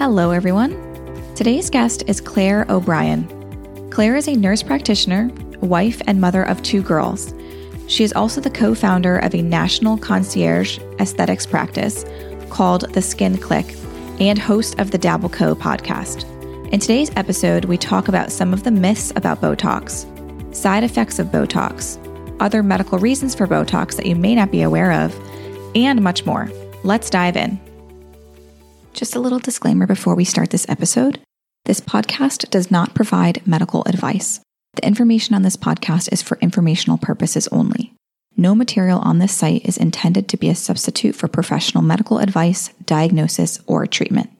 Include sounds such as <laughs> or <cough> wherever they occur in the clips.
Hello, everyone. Today's guest is Claire O'Brien. Claire is a nurse practitioner, wife, and mother of two girls. She is also the co founder of a national concierge aesthetics practice called The Skin Clique and host of the Dabble Co podcast. In today's episode, we talk about some of the myths about Botox, side effects of Botox, other medical reasons for Botox that you may not be aware of, and much more. Let's dive in. Just a little disclaimer before we start this episode this podcast does not provide medical advice. The information on this podcast is for informational purposes only. No material on this site is intended to be a substitute for professional medical advice, diagnosis, or treatment.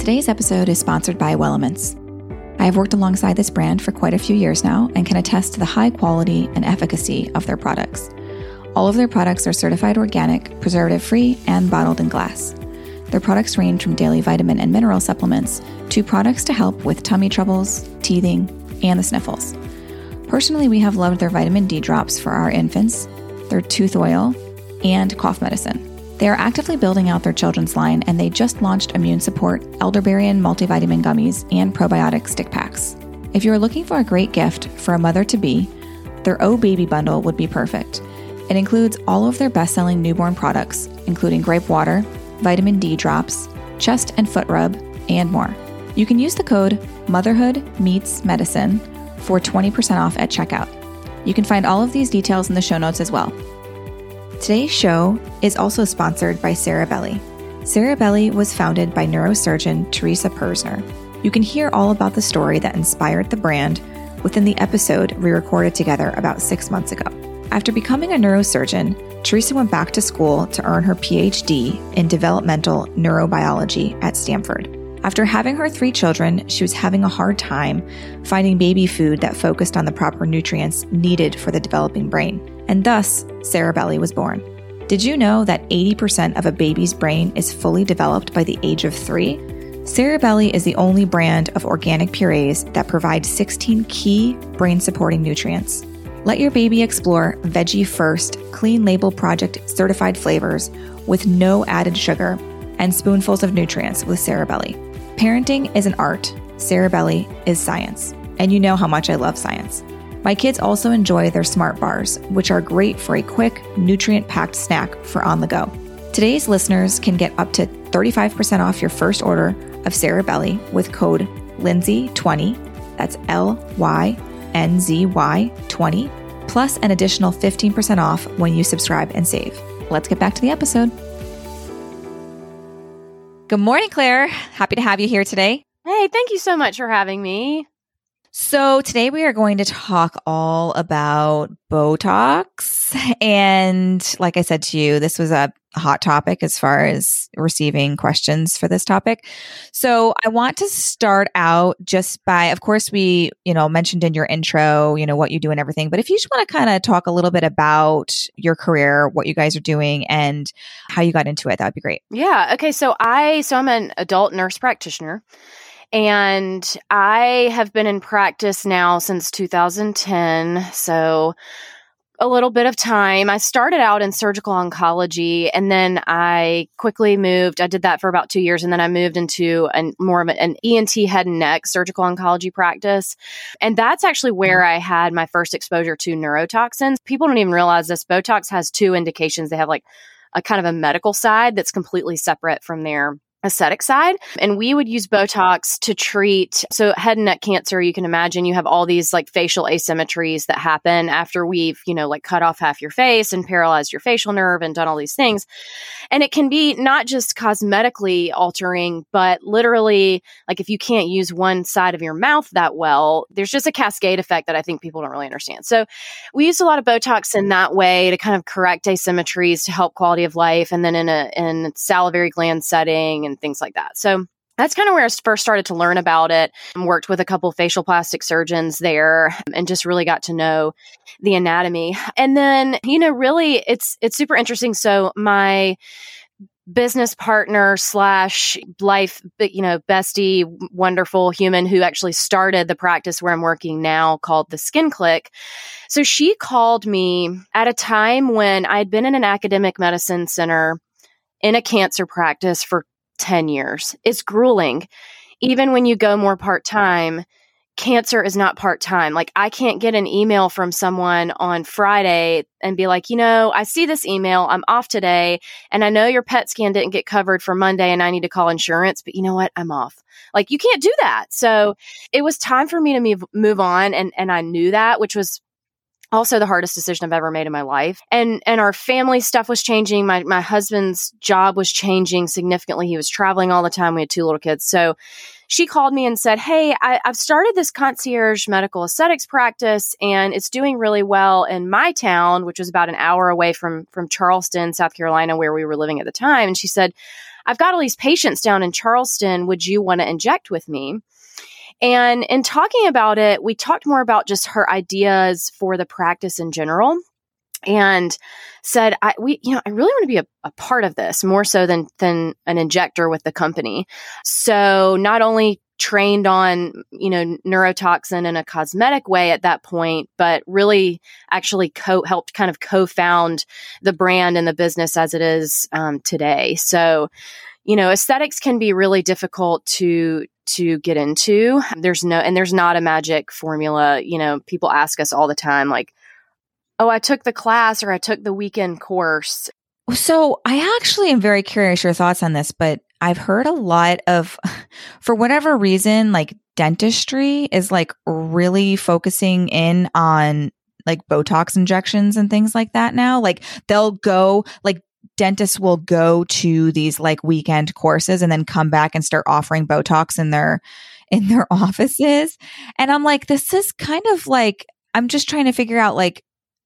Today's episode is sponsored by Wellements. I have worked alongside this brand for quite a few years now and can attest to the high quality and efficacy of their products. All of their products are certified organic, preservative free, and bottled in glass. Their products range from daily vitamin and mineral supplements to products to help with tummy troubles, teething, and the sniffles. Personally, we have loved their vitamin D drops for our infants, their tooth oil, and cough medicine. They are actively building out their children's line and they just launched immune support, elderberry and multivitamin gummies, and probiotic stick packs. If you are looking for a great gift for a mother to be, their O Baby bundle would be perfect. It includes all of their best selling newborn products, including gripe water, vitamin D drops, chest and foot rub, and more. You can use the code Motherhood Meets Medicine for 20% off at checkout. You can find all of these details in the show notes as well. Today's show is also sponsored by Cerebelly. Cerebelly was founded by neurosurgeon Teresa Purzner. You can hear all about the story that inspired the brand within the episode we recorded together about six months ago. After becoming a neurosurgeon, Teresa went back to school to earn her PhD in developmental neurobiology at Stanford. After having her three children, she was having a hard time finding baby food that focused on the proper nutrients needed for the developing brain, and thus, Cerebelly was born. Did you know that 80% of a baby's brain is fully developed by the age of three? Cerebelly is the only brand of organic purees that provides 16 key brain supporting nutrients. Let your baby explore Veggie First Clean Label Project certified flavors with no added sugar and spoonfuls of nutrients with Cerebelly. Parenting is an art, Cerebelly is science. And you know how much I love science. My kids also enjoy their smart bars, which are great for a quick, nutrient packed snack for on the go. Today's listeners can get up to 35% off your first order of Cerebelly with code Lynzy20. That's L Y N Z Y 20 plus an additional 15% off when you subscribe and save. Let's get back to the episode. Good morning, Claire. Happy to have you here today. Hey, thank you so much for having me. So, today we are going to talk all about Botox. And like I said to you, this was a hot topic as far as receiving questions for this topic. So I want to start out just by, of course, we, you know, mentioned in your intro, you know, what you do and everything, but if you just want to kind of talk a little bit about your career, what you guys are doing and how you got into it, that'd be great. Yeah. Okay. So I, so I'm an adult nurse practitioner. And I have been in practice now since 2010. So a little bit of time. I started out in surgical oncology and then I quickly moved. I did that for about two years and then I moved into an, more of an ENT head and neck surgical oncology practice. And that's actually where mm-hmm. I had my first exposure to neurotoxins. People don't even realize this. Botox has two indications. They have like a kind of a medical side that's completely separate from their aesthetic side. And we would use Botox to treat, so head and neck cancer, you can imagine you have all these like facial asymmetries that happen after we've, you know, like cut off half your face and paralyzed your facial nerve and done all these things. And it can be not just cosmetically altering, but literally like if you can't use one side of your mouth that well, there's just a cascade effect that I think people don't really understand. So we used a lot of Botox in that way to kind of correct asymmetries to help quality of life. And then in a, in salivary gland setting and things like that. So that's kind of where I first started to learn about it. Worked with a couple facial plastic surgeons there and just really got to know the anatomy. And then, you know, really it's it's super interesting. So my business partner slash life you know bestie wonderful human who actually started the practice where i'm working now called the skin clique so she called me at a time when i'd been in an academic medicine center in a cancer practice for 10 years. It's grueling. Even when you go more part time, cancer is not part time. Like, I can't get an email from someone on Friday and be like, you know, I see this email. I'm off today. And I know your PET scan didn't get covered for Monday and I need to call insurance, but you know what? I'm off. Like, you can't do that. So it was time for me to move, move on. And, and I knew that, which was also the hardest decision I've ever made in my life. And and our family stuff was changing. My my husband's job was changing significantly. He was traveling all the time. We had two little kids. So she called me and said, Hey, I, have started this concierge medical aesthetics practice and it's doing really well in my town, which was about an hour away from from Charleston, South Carolina, where we were living at the time. And she said, I've got all these patients down in Charleston. Would you want to inject with me? And in talking about it, we talked more about just her ideas for the practice in general and said I we you know I really want to be a, a, part of this more so than than an injector with the company. So not only trained on you know neurotoxin in a cosmetic way at that point but really actually co helped kind of co-found the brand and the business as it is um, today so you know aesthetics can be really difficult to to get into. There's no, and there's not a magic formula. You know, people ask us all the time, like, oh, I took the class or I took the weekend course. So I actually am very curious your thoughts on this, but I've heard a lot of, <laughs> for whatever reason, like dentistry is like really focusing in on like Botox injections and things like that now. Like they'll go, like dentists will go to these like weekend courses and then come back and start offering Botox in their <laughs> in their offices. And I'm like, this is kind of like I'm just trying to figure out like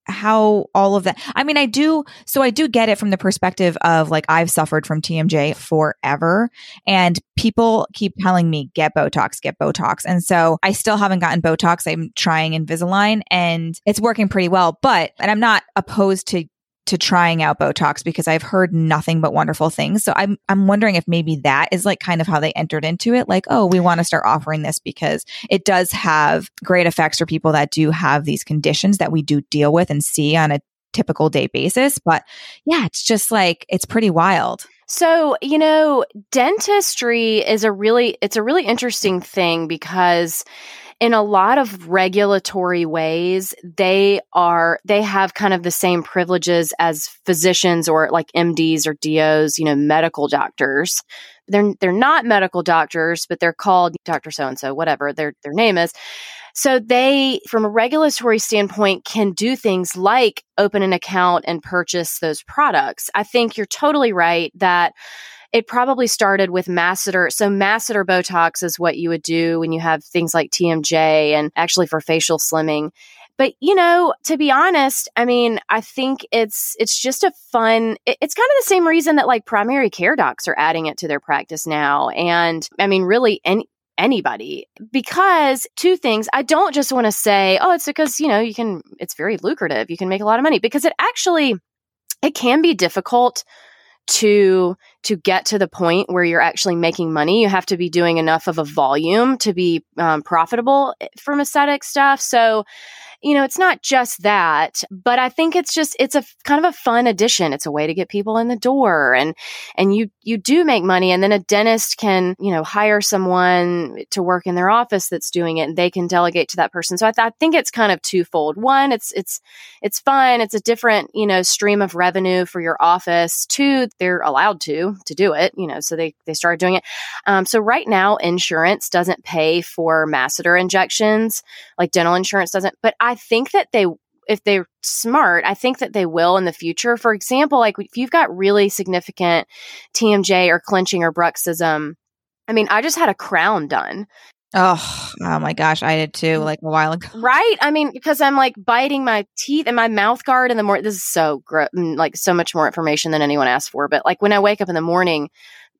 how all of that I mean I do so I do get it from the perspective of like I've suffered from TMJ forever and people keep telling me get botox get botox and so I still haven't gotten botox I'm trying Invisalign and it's working pretty well but and I'm not opposed to to trying out Botox because I've heard nothing but wonderful things. So I'm I'm wondering if maybe that is like kind of how they entered into it. Like, oh, we want to start offering this because it does have great effects for people that do have these conditions that we do deal with and see on a typical day basis. But yeah, it's just like it's pretty wild. So, you know, dentistry is a really it's a really interesting thing because in a lot of regulatory ways, they are, they have kind of the same privileges as physicians or like MDs or DOs, you know, medical doctors. They're, they're not medical doctors, but they're called Dr. So and so, whatever their, their name is. So they, from a regulatory standpoint, can do things like open an account and purchase those products. I think you're totally right that it probably started with masseter. So masseter Botox is what you would do when you have things like TMJ and actually for facial slimming. But you know, to be honest, I mean, I think it's it's just a fun. It, it's kind of the same reason that like primary care docs are adding it to their practice now. And I mean, really, any anybody because two things i don't just want to say oh it's because you know you can it's very lucrative you can make a lot of money because it actually it can be difficult to to get to the point where you're actually making money you have to be doing enough of a volume to be um, profitable eh, from aesthetic stuff so you know, it's not just that, but I think it's just, it's a kind of a fun addition. It's a way to get people in the door and, and you, you do make money. And then a dentist can, you know, hire someone to work in their office that's doing it and they can delegate to that person. So I, th- I think it's kind of twofold. One, it's, it's, it's fun. It's a different, you know, stream of revenue for your office. Two, they're allowed to, to do it, you know, so they, they started doing it. Um, so right now, insurance doesn't pay for masseter injections, like dental insurance doesn't, but I think that they if they're smart, I think that they will in the future. For example, like if you've got really significant TMJ or clenching or bruxism, I mean, I just had a crown done. Oh, oh my gosh, I did too, like a while ago. Right? I mean, because I'm like biting my teeth and my mouth guard in the morning. This is so gr- mm, like so much more information than anyone asked for. But like when I wake up in the morning,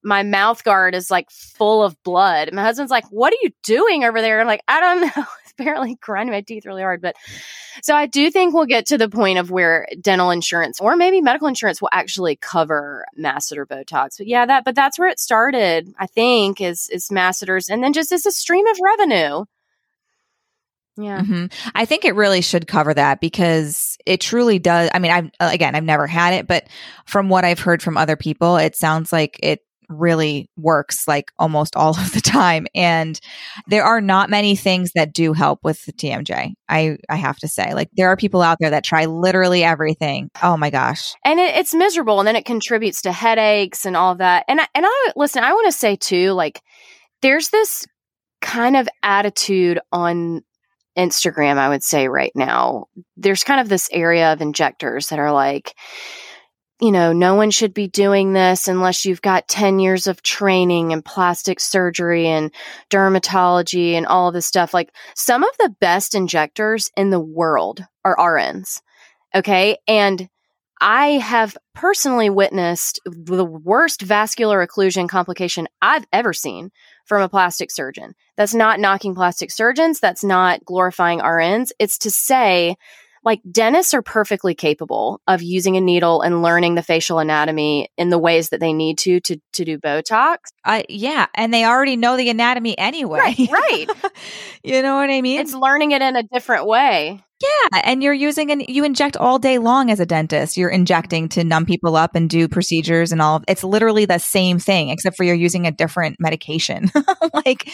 my mouth guard is like full of blood. My husband's like, "What are you doing over there?" I'm like, "I don't <laughs> know." <laughs> apparently grinding my teeth really hard. But so I do think we'll get to the point of where dental insurance or maybe medical insurance will actually cover masseter Botox. But yeah, that but that's where it started. I think is is masseters, and then just as a stream of revenue. Yeah. Mm-hmm. I think it really should cover that because it truly does. I mean, I've, again, I've never had it, but from what I've heard from other people, it sounds like it really works like almost all <laughs> of the time. And there are not many things that do help with the TMJ. I, I have to say, like there are people out there that try literally everything. Oh my gosh. And it, it's miserable. And then it contributes to headaches and all that. And I, and I listen, I want to say too, like there's this kind of attitude on Instagram, I would say right now. There's kind of this area of injectors that are like, you know, no one should be doing this unless you've got 10 years of training and plastic surgery and dermatology and all this stuff. Like some of the best injectors in the world are RNs. Okay. And I have personally witnessed the worst vascular occlusion complication I've ever seen from a plastic surgeon. That's not knocking plastic surgeons. That's not glorifying RNs. It's to say like dentists are perfectly capable of using a needle and learning the facial anatomy in the ways that they need to to to do Botox. Uh, yeah, and they already know the anatomy anyway. Right, right. <laughs> you know what I mean? It's learning it in a different way. Yeah, and you're using and you inject all day long as a dentist. You're injecting to numb people up and do procedures and all. Of, it's literally the same thing, except for you're using a different medication. <laughs> like,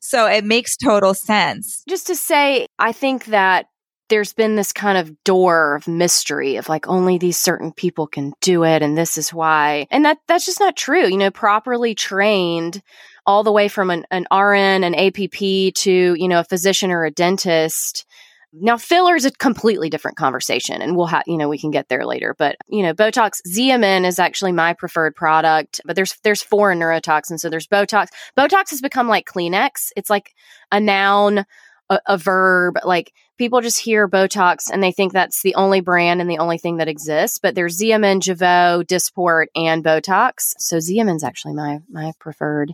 so it makes total sense. Just to say, I think that there's been this kind of door of mystery of like only these certain people can do it and this is why. And that that's just not true you know properly trained all the way from an, an rn an app to you know a physician or a dentist. Now filler is a completely different conversation and we'll have you know we can get there later but you know botox Xeomin is actually my preferred product but there's there's four neurotoxins so there's botox. Botox has become like kleenex. It's like a noun a, a verb like people just hear Botox and they think that's the only brand and the only thing that exists. But there's Xeomin, Jeuveau, Dysport, and Botox. So Xeomin's actually my my preferred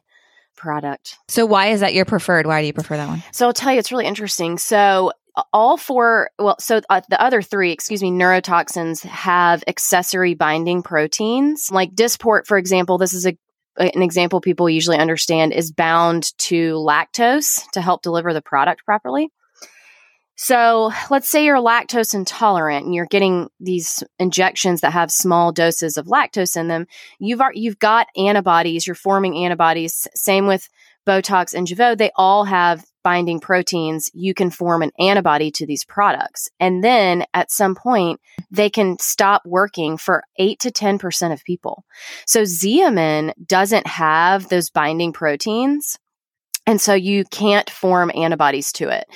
product. So why is that your preferred? Why do you prefer that one? So I'll tell you, it's really interesting. So all four, well, so uh, the other three, excuse me, neurotoxins have accessory binding proteins. Like Dysport, for example, this is a an example people usually understand is bound to lactose to help deliver the product properly. So let's say you're lactose intolerant and you're getting these injections that have small doses of lactose in them. You've you've got antibodies. You're forming antibodies. Same with Botox and Jeuveau. They all have binding proteins. You can form an antibody to these products, and then at some point they can stop working for eight to ten percent of people. So Xeomin doesn't have those binding proteins. And so you can't form antibodies to it.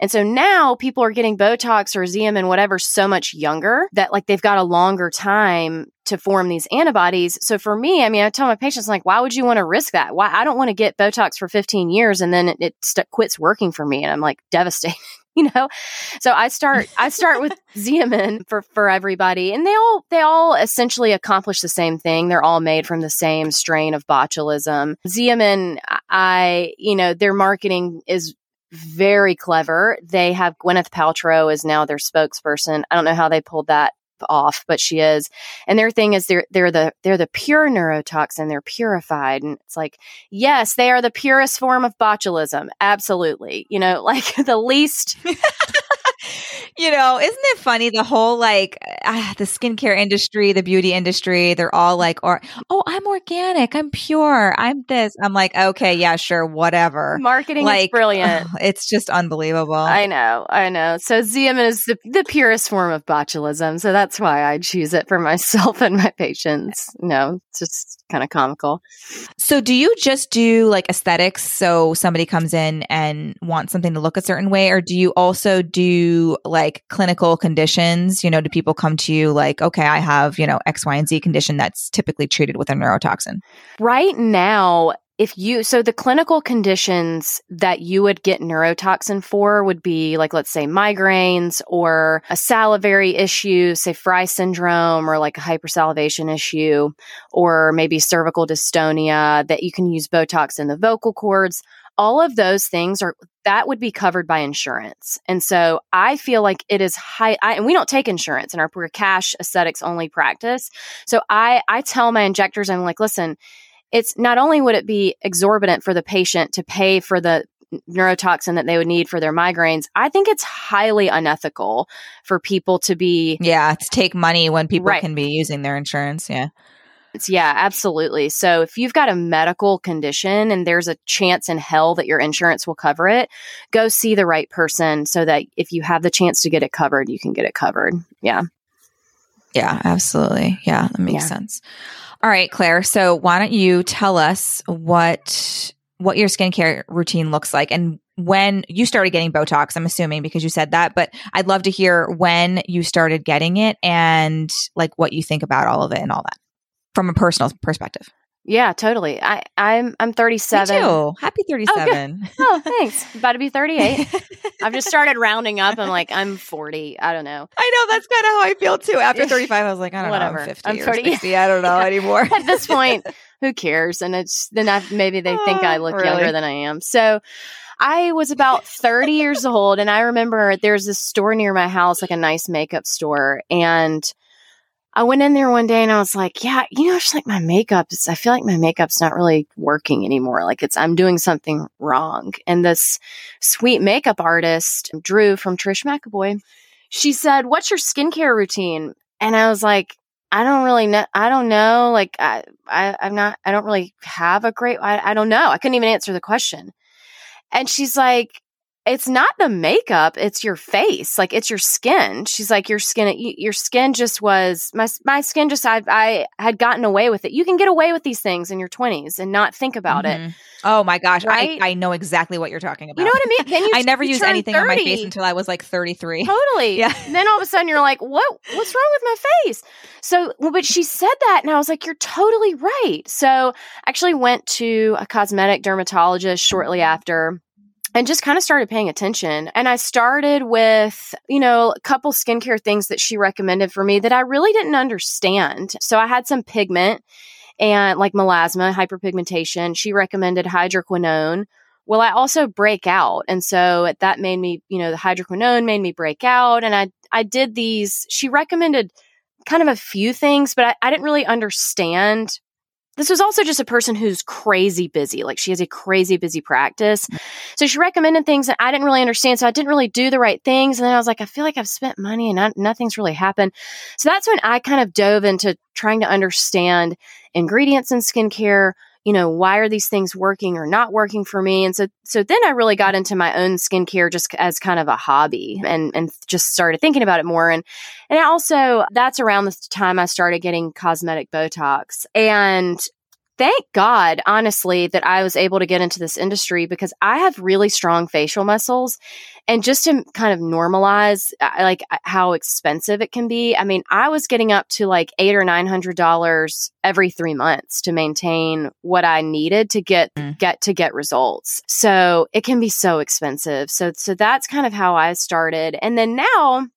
And so now people are getting Botox or Xeomin, whatever, so much younger that like they've got a longer time to form these antibodies. So for me, I mean, I tell my patients like, why would you want to risk that? Why I don't want to get Botox for 15 years and then it, it st- quits working for me, and I'm like devastated. <laughs> you know so i start i start with <laughs> xeomin for for everybody and they all they all essentially accomplish the same thing they're all made from the same strain of botulism xeomin i you know their marketing is very clever. They have Gwyneth Paltrow is now their spokesperson. I don't know how they pulled that off, but she is. And their thing is they're they're the they're the pure neurotoxin. They're purified, and it's like yes, they are the purest form of botulism. Absolutely, you know, <laughs> like the least. <laughs> you know, isn't it funny? The whole like uh, the skincare industry, the beauty industry, they're all like, or oh, I'm organic, I'm pure, I'm this. I'm like, okay, yeah, sure, whatever. Marketing like, is brilliant. <laughs> It's just unbelievable. I know, I know. So Xeomin is the, the purest form of botulism, so that's why I choose it for <laughs> myself and my patients. No, it's just kind of comical. So, do you just do like aesthetics? So somebody comes in and wants something to look a certain way, or do you also do like clinical conditions? You know, do people come to you like, okay, I have, you know, X, Y, and Z condition that's typically treated with a neurotoxin? Right now, if you so the clinical conditions that you would get neurotoxin for would be like let's say migraines or a salivary issue say Frey syndrome or like a hypersalivation issue or maybe cervical dystonia that you can use botox in the vocal cords all of those things are that would be covered by insurance and so i feel like it is high I, and we don't take insurance in our we're cash aesthetics only practice so i i tell my injectors i'm like listen it's not only would it be exorbitant for the patient to pay for the neurotoxin that they would need for their migraines, I think it's highly unethical for people to be Yeah, to take money when people Right. can be using their insurance. Yeah. Yeah, absolutely. So if you've got a medical condition and there's a chance in hell that your insurance will cover it, go see the right person so that if you have the chance to get it covered, you can get it covered. Yeah. Yeah, absolutely. Yeah, that makes Yeah. sense. All right, Claire. So why don't you tell us what what your skincare routine looks like and when you started getting Botox, I'm assuming because you said that, but I'd love to hear when you started getting it and like what you think about all of it and all that from a personal perspective. Yeah, totally. I, I'm I'm 37. Me too. Happy 37. Oh, thanks. About to be 38. <laughs> I've just started rounding up. I'm like, I'm 40. I don't know. I know that's kind of how I feel too. After 35, I was like, I don't know, Whatever. I'm 50 I'm or 60. I don't <laughs> know anymore. At this point, <laughs> who cares? And it's then I, maybe they think I Oh, look really? younger than I am. So I was about 30 years old, and I remember there's this store near my house, like a nice makeup store, and I went in there one day and I was like, yeah, you know, just like my makeup is, I feel like my makeup's not really working anymore. Like it's, I'm doing something wrong. And this sweet makeup artist, Drew from Trish McEvoy, she said, what's your skincare routine? And I was like, I don't really know. I don't know. Like I, I, I'm not, I don't really have a great, I, I don't know. I couldn't even answer the question. And she's like, it's not the makeup, it's your face. Like it's your skin. She's like, your skin, your skin just was, my, my skin just, I, I had gotten away with it. You can get away with these things in your 20s and not think about it. Mhm. Oh my gosh. Right? I, I know exactly what you're talking about. You know what I mean? Then <laughs> you, I never used anything on my face until I was like 33. Totally. Yeah. And <laughs> then all of a sudden you're like, what? What's wrong with my face? So, well, but she said that, and I was like, you're totally right. So, I actually went to a cosmetic dermatologist shortly after. And just kind of started paying attention. And I started with, you know, a couple skincare things that she recommended for me that I really didn't understand. So I had some pigment and like melasma, hyperpigmentation. She recommended hydroquinone. Well, I also break out. And so that made me, you know, the hydroquinone made me break out. And I, I did these, she recommended kind of a few things, but I, I didn't really understand. This was also just a person who's crazy busy. Like she has a crazy busy practice. Mm-hmm. So she recommended things that I didn't really understand. So I didn't really do the right things. And then I was like, I feel like I've spent money and not, nothing's really happened. So that's when I kind of dove into trying to understand ingredients in skincare, you know, why are these things working or not working for me? And so, so then I really got into my own skincare just as kind of a hobby and, and just started thinking about it more. And, and also that's around the time I started getting cosmetic Botox and thank God, honestly, that I was able to get into this industry because I have really strong facial muscles. And just to kind of normalize uh, like uh, how expensive it can be, I mean, I was getting up to like eight or nine hundred dollars every three months to maintain what I needed to get Mm. get to get results. So it can be so expensive. So so that's kind of how I started. And then now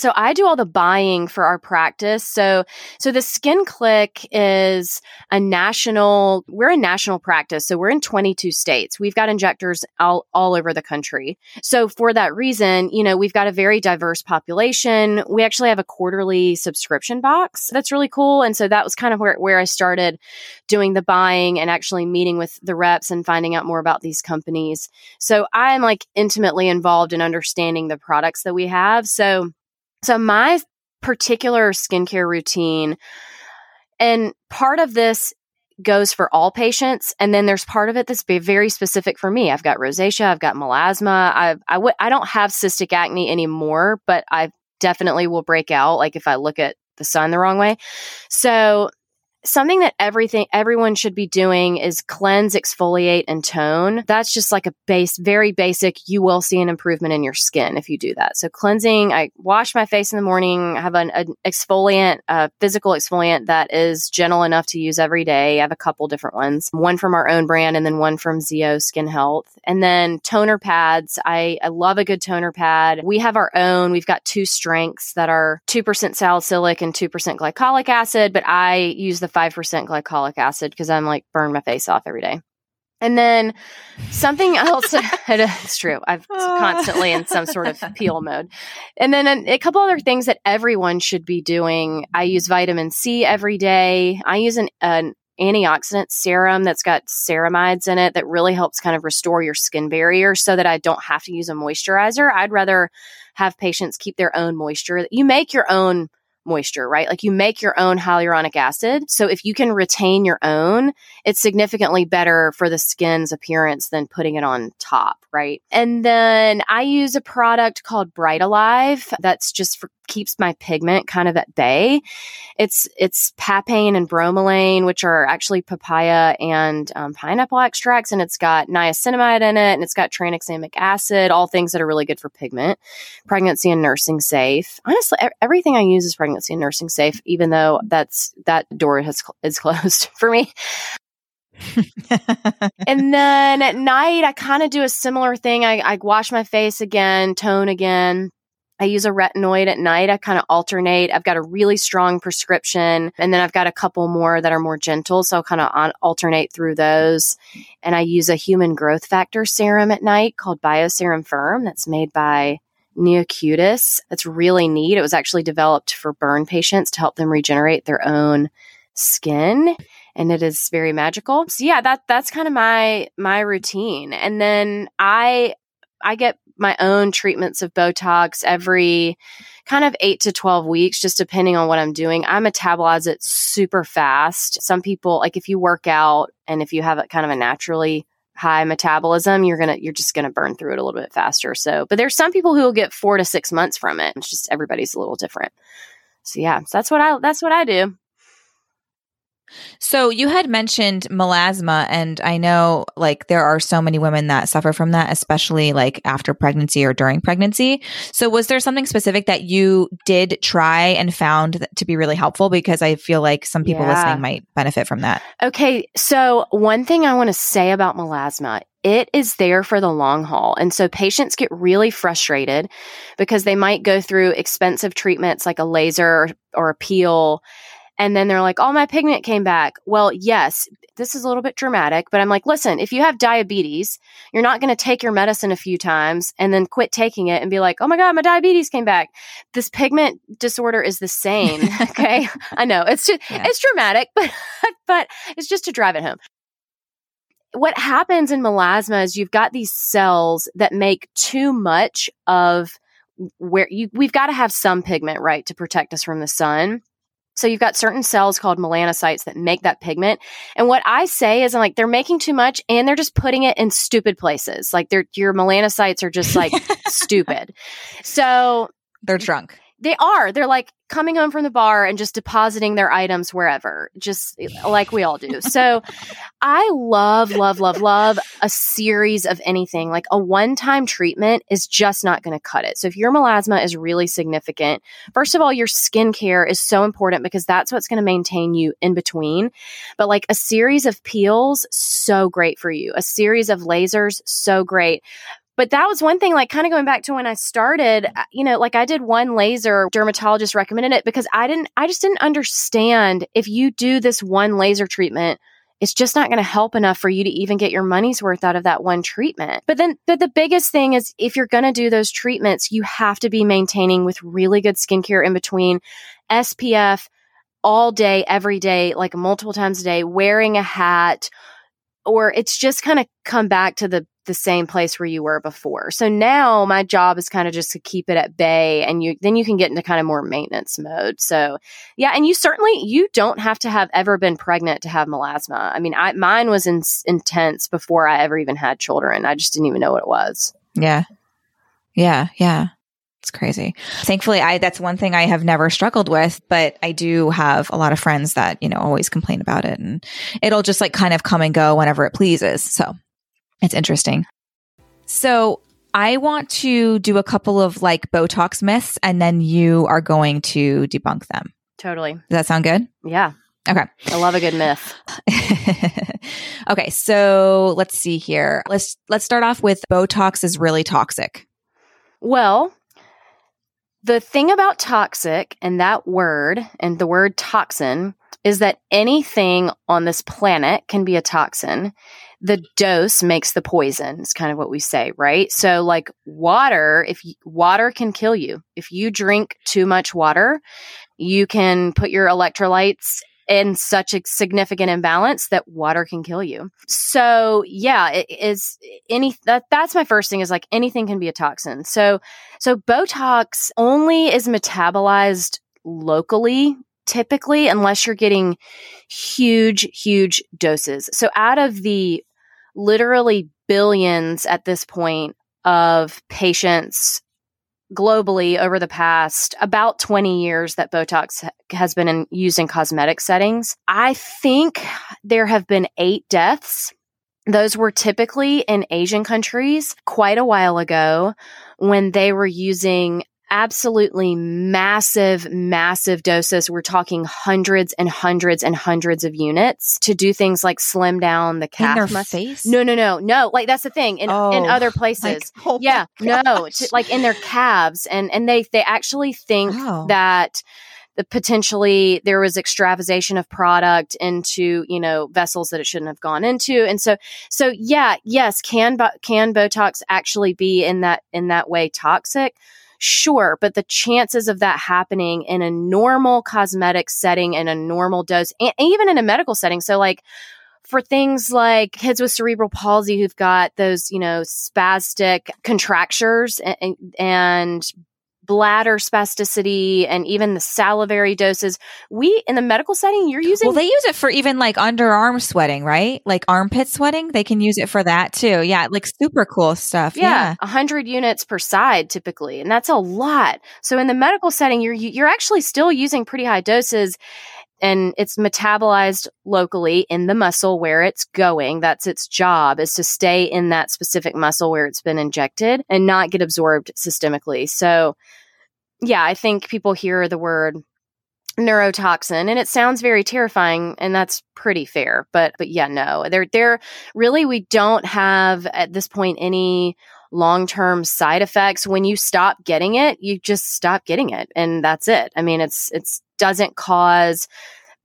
So I do all the buying for our practice. So so the Skin Clique is a national we're a national practice. So we're in 22 states. We've got injectors all, all over the country. So for that reason, you know, we've got a very diverse population. We actually have a quarterly subscription box. That's really cool. And so that was kind of where where I started doing the buying and actually meeting with the reps and finding out more about these companies. So I'm like intimately involved in understanding the products that we have. So so my particular skincare routine, and part of this goes for all patients. And then there's part of it that's very specific for me. I've got rosacea, I've got melasma. I've, I w- I don't have cystic acne anymore, but I definitely will break out like if I look at the sun the wrong way. So something that everything everyone should be doing is cleanse exfoliate and tone. That's just like a base very basic you will see an improvement in your skin if you do that. So cleansing i wash my face in the morning I have an, an exfoliant a physical exfoliant that is gentle enough to use every day. I have a couple different ones one from our own brand and then one from ZO skin health. And then toner pads. I, I love a good toner pad. We have our own. We've got two strengths that are 2% salicylic and 2% glycolic acid but i use the 5% glycolic acid because I'm like burn my face off every day. And then something else, <laughs> <laughs> it's true. I'm ah. constantly in some sort of peel mode. And then a, a, couple other things that everyone should be doing. I use vitamin C every day. I use an, an antioxidant serum that's got ceramides in it that really helps kind of restore your skin barrier so that I don't have to use a moisturizer. I'd rather have patients keep their own moisture. You make your own moisture, right? Like you make your own hyaluronic acid. So if you can retain your own, it's significantly better for the skin's appearance than putting it on top, right? And then I use a product called Brightalive that's just for keeps my pigment kind of at bay. It's it's papain and bromelain, which are actually papaya and um, pineapple extracts, and it's got niacinamide in it, and it's got tranexamic acid, all things that are really good for pigment, pregnancy and nursing safe. Honestly, everything I use is pregnancy and nursing safe, even though that's that door has is <laughs> closed for me. and then at night, I kind of do a similar thing. I, I wash my face again, tone again I use a retinoid at night. I kind of alternate. I've got a really strong prescription and then I've got a couple more that are more gentle. So I'll kind of alternate through those. And I use a human growth factor serum at night called Bioserum Firm that's made by Neocutis. That's really neat. It was actually developed for burn patients to help them regenerate their own skin and it is very magical. So yeah, that that's kind of my my routine. And then I I get my own treatments of Botox every kind of eight to 12 weeks, just depending on what I'm doing. I metabolize it super fast. Some people, like if you work out and if you have a kind of a naturally high metabolism, you're gonna you're just gonna burn through it a little bit faster. So, but there's some people who will get four to six months from it. It's just everybody's a little different. So yeah, so that's what I that's what I do. So you had mentioned melasma, and I know like there are so many women that suffer from that, especially like after pregnancy or during pregnancy. So was there something specific that you did try and found to be really helpful? Because I feel like some people yeah. listening might benefit from that. Okay, so one thing I want to say about melasma it is there for the long haul. And so patients get really frustrated because they might go through expensive treatments like a laser or a peel and then they're like, "Oh, my pigment came back." Well, yes, this is a little bit dramatic, but I'm like, "Listen, if you have diabetes, you're not going to take your medicine a few times and then quit taking it and be like, "Oh my god, my diabetes came back." This pigment disorder is the same, <laughs> okay? I know. It's just, yeah. it's dramatic, <laughs> but but it's just to drive it home what happens in melasma is you've got these cells that make too much of where you we've got to have some pigment right to protect us from the sun so you've got certain cells called melanocytes that make that pigment. And what I say is I'm like, they're making too much and they're just putting it in stupid places. Like they're, your melanocytes are just like <laughs> stupid. So they're drunk. They are. They're like coming home from the bar and just depositing their items wherever, just like we all do. So <laughs> I love, love, love, love a series of anything. Like a one time treatment is just not going to cut it. So if your melasma is really significant, first of all, your skincare is so important because that's what's going to maintain you in between. But like a series of peels, so great for you. A series of lasers, so great But that was one thing, like kind of going back to when I started, uh, you know, like I did one laser, dermatologist recommended it because I didn't, I just didn't understand if you do this one laser treatment, it's just not going to help enough for you to even get your money's worth out of that one treatment. But then, but the biggest thing is if you're going to do those treatments, you have to be maintaining with really good skincare in between SPF all day, every day, like multiple times a day, wearing a hat, or it's just kind of come back to the the same place where you were before. So now my job is kind of just to keep it at bay and you then you can get into kind of more maintenance mode. So yeah, and you certainly you don't have to have ever been pregnant to have melasma. I mean, I mine was in, intense before I ever even had children. I just didn't even know what it was. Yeah. Yeah, yeah. It's crazy. Thankfully, I that's one thing I have never struggled with, but I do have a lot of friends that, you know, always complain about it and it'll just like kind of come and go whenever it pleases. So, it's interesting. So, I want to do a couple of like Botox myths and then you are going to debunk them. Totally. Does that sound good? Yeah. Okay. I love a good myth. <laughs> okay, so let's see here. Let's let's start off with Botox is really toxic. Well, the thing about toxic and that word and the word toxin is that anything on this planet can be a toxin. The dose makes the poison. It's kind of what we say, right? So like water, if you, water can kill you. If you drink too much water, you can put your electrolytes in such a significant imbalance that water can kill you. So yeah, it is any that that's my first thing is like anything can be a toxin. So so Botox only is metabolized locally typically unless you're getting huge huge doses. So out of the literally billions at this point of patients globally over the past about 20 years that Botox has been in, used in cosmetic settings. I think there have been eight deaths. Those were typically in Asian countries quite a while ago when they were using absolutely massive, massive doses. We're talking hundreds and hundreds and hundreds of units to do things like slim down the calf. In face? No, no, no, no. Like that's the thing. In Oh, in other places, like, oh yeah, no, to, like in their calves, and and they they actually think Wow. that. The potentially there was extravasation of product into you know vessels that it shouldn't have gone into and so so yeah yes can can botox actually be in that in that way toxic Sure, but the chances of that happening in a normal cosmetic setting in a normal dose, and even in a medical setting. So, like for things like kids with cerebral palsy who've got those, you know, spastic contractures and, and bladder spasticity and even the salivary doses, we in the medical setting, you're using Well, they use it for even like underarm sweating, right? Like armpit sweating. They can use it for that too. Yeah, like super cool stuff. Yeah, Yeah. a hundred units per side typically, and that's a lot. So in the medical setting, you're you're actually still using pretty high doses, and it's metabolized locally in the muscle where it's going. That's its job is to stay in that specific muscle where it's been injected and not get absorbed systemically. So, yeah, I think people hear the word neurotoxin and it sounds very terrifying and that's pretty fair but but yeah no there there really we don't have at this point any long-term side effects when you stop getting it you just stop getting it and that's it i mean it's it's doesn't cause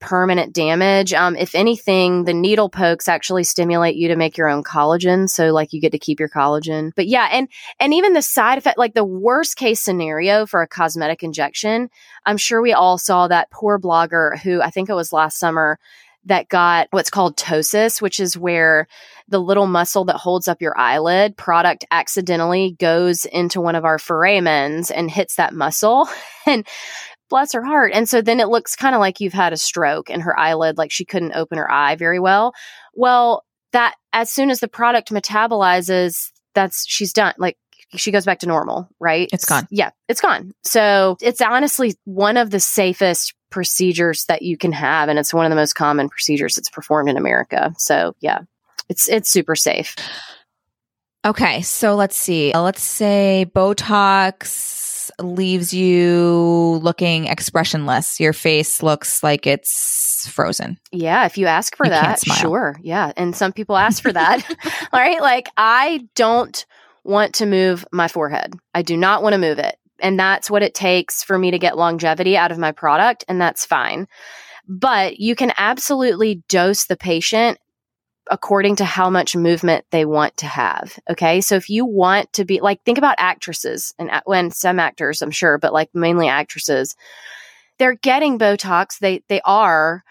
permanent damage. Um, if anything the needle pokes actually stimulate you to make your own collagen. So like you get to keep your collagen. But yeah and and even the side effect like the worst case scenario for a cosmetic injection i'm sure we all saw that poor blogger who i think it was last summer that got what's called ptosis, which is where the little muscle that holds up your eyelid product accidentally goes into one of our foramens and hits that muscle. <laughs> And bless her heart. And so then it looks kind of like you've had a stroke and her eyelid, like she couldn't open her eye very well. Well, that as soon as the product metabolizes, that's she's done. Like she goes back to normal, right? It's gone. Yeah, it's gone. So it's honestly one of the safest procedures that you can have, and it's one of the most common procedures that's performed in America. So yeah, it's it's super safe. Okay, so let's see. Let's say Botox leaves you looking expressionless. Your face looks like it's frozen. Yeah, if you ask for You that, sure. Yeah, and some people ask for that. <laughs> All right, like I don't want to move my forehead. I do not want to move it. And that's what it takes for me to get longevity out of my product. And that's fine. But you can absolutely dose the patient according to how much movement they want to have. Okay. So if you want to be like, think about actresses and when some actors, I'm sure, but like mainly actresses, they're getting Botox. They, they are,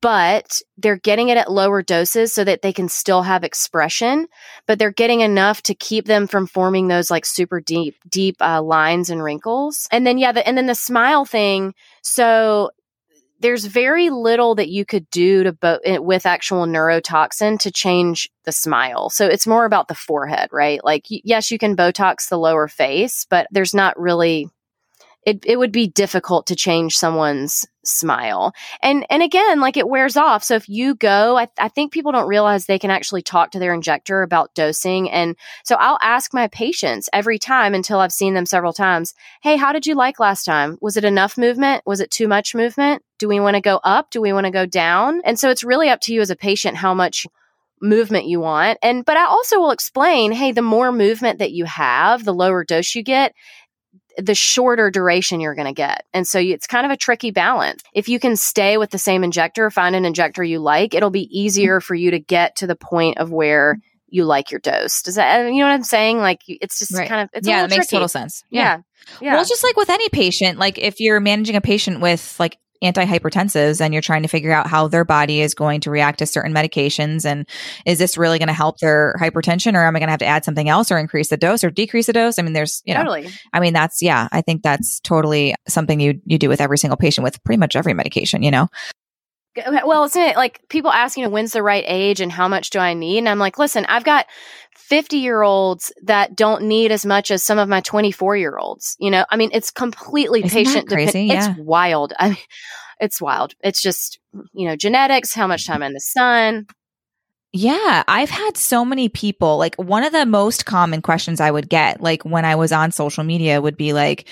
but they're getting it at lower doses so that they can still have expression, but they're getting enough to keep them from forming those like super deep, deep uh, lines and wrinkles. And then, yeah, the, and then the smile thing. So there's very little that you could do to bo- eh, with actual neurotoxin to change the smile. So it's more about the forehead, right? Like, yes, you can Botox the lower face, but there's not really it, it would be difficult to change someone's smile. And, and again, like it wears off. So if you go, I, I think people don't realize they can actually talk to their injector about dosing. And so I'll ask my patients every time until I've seen them several times. Hey, how did you like last time? Was it enough movement? Was it too much movement? Do we want to go up? Do we want to go down? And so it's really up to you as a patient how much movement you want. And, but I also will explain, hey, the more movement that you have, the lower dose you get the shorter duration you're going to get. And so it's kind of a tricky balance. If you can stay with the same injector, find an injector you like, it'll be easier for you to get to the point of where you like your dose. Does that, you know what I'm saying? Like it's just right. kind of, it's yeah, it makes total sense. Yeah. yeah. Yeah. Well, it's just like with any patient, like if you're managing a patient with like antihypertensives and you're trying to figure out how their body is going to react to certain medications and is this really going to help their hypertension or am I going to have to add something else or increase the dose or decrease the dose? I mean, there's, you know, totally. I mean, that's, yeah, I think that's totally something you, you do with every single patient with pretty much every medication, you know? Well, isn't it like people ask, you know, when's the right age and how much do I need? And I'm like, listen, I've got 50 year olds that don't need as much as some of my 24 year olds. You know, I mean, it's completely Isn't patient crazy. Yeah. It's wild. I mean, it's wild. It's just, you know, genetics, how much time in the sun. Yeah, I've had so many people. Like, one of the most common questions I would get, like when I was on social media, would be like,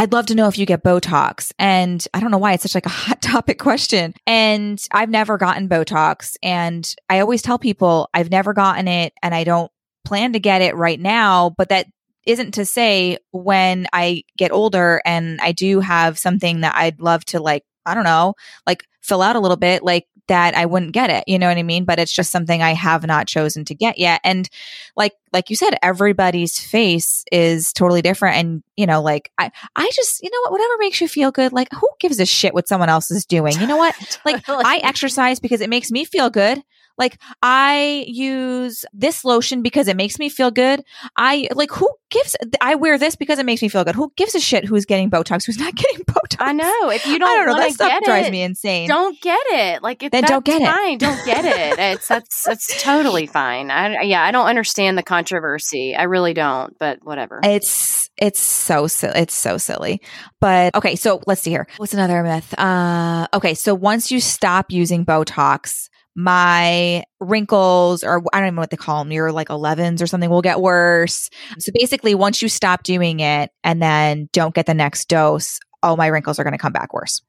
I'd love to know if you get Botox. And I don't know why it's such like a hot <laughs> topic question. And I've never gotten Botox. And I always tell people I've never gotten it and I don't plan to get it right now, but that isn't to say when I get older and I do have something that I'd love to like, I don't know, like fill out a little bit, like that I wouldn't get it. You know what I mean? But it's just something I have not chosen to get yet. And like like you said, everybody's face is totally different. And you know, like I I just you know what, whatever makes you feel good. Like who gives a shit what someone else is doing? You know what? <laughs> Like I exercise because it makes me feel good. Like I use this lotion because it makes me feel good. I like who gives I wear this because it makes me feel good. Who gives a shit who's getting Botox, who's not <laughs> getting Botox? I know. If you don't, I don't know. That stuff it, drives me insane. Don't get it. Like if then don't get fine, it. Don't get it. It's that's that's totally fine. I yeah, I don't understand the controversy. I really don't. But whatever. It's it's so silly. It's so silly. But okay, so let's see here. What's another myth? Uh, okay, so once you stop using Botox my wrinkles or I don't even know what they call them, your like 11s or something will get worse. So basically, once you stop doing it and then don't get the next dose, all my wrinkles are going to come back worse.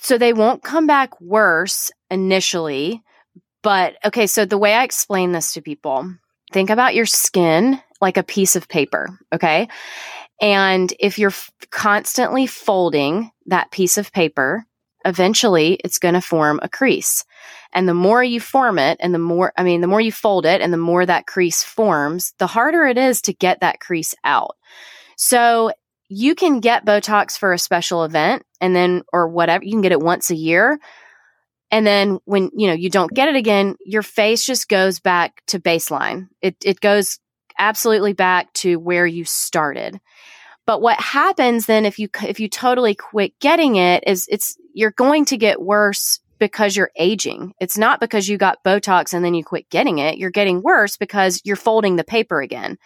So they won't come back worse initially. But okay, so the way I explain this to people, think about your skin like a piece of paper, okay? And if you're f- constantly folding that piece of paper, eventually it's going to form a crease. And the more you form it and the more, I mean, the more you fold it and the more that crease forms, the harder it is to get that crease out. So you can get Botox for a special event and then, or whatever, you can get it once a year. And then when, you know, you don't get it again, your face just goes back to baseline. It, it goes absolutely back to where you started. But what happens then if you if you totally quit getting it is it's you're going to get worse because you're aging. It's not because you got Botox and then you quit getting it. You're getting worse because you're folding the paper again.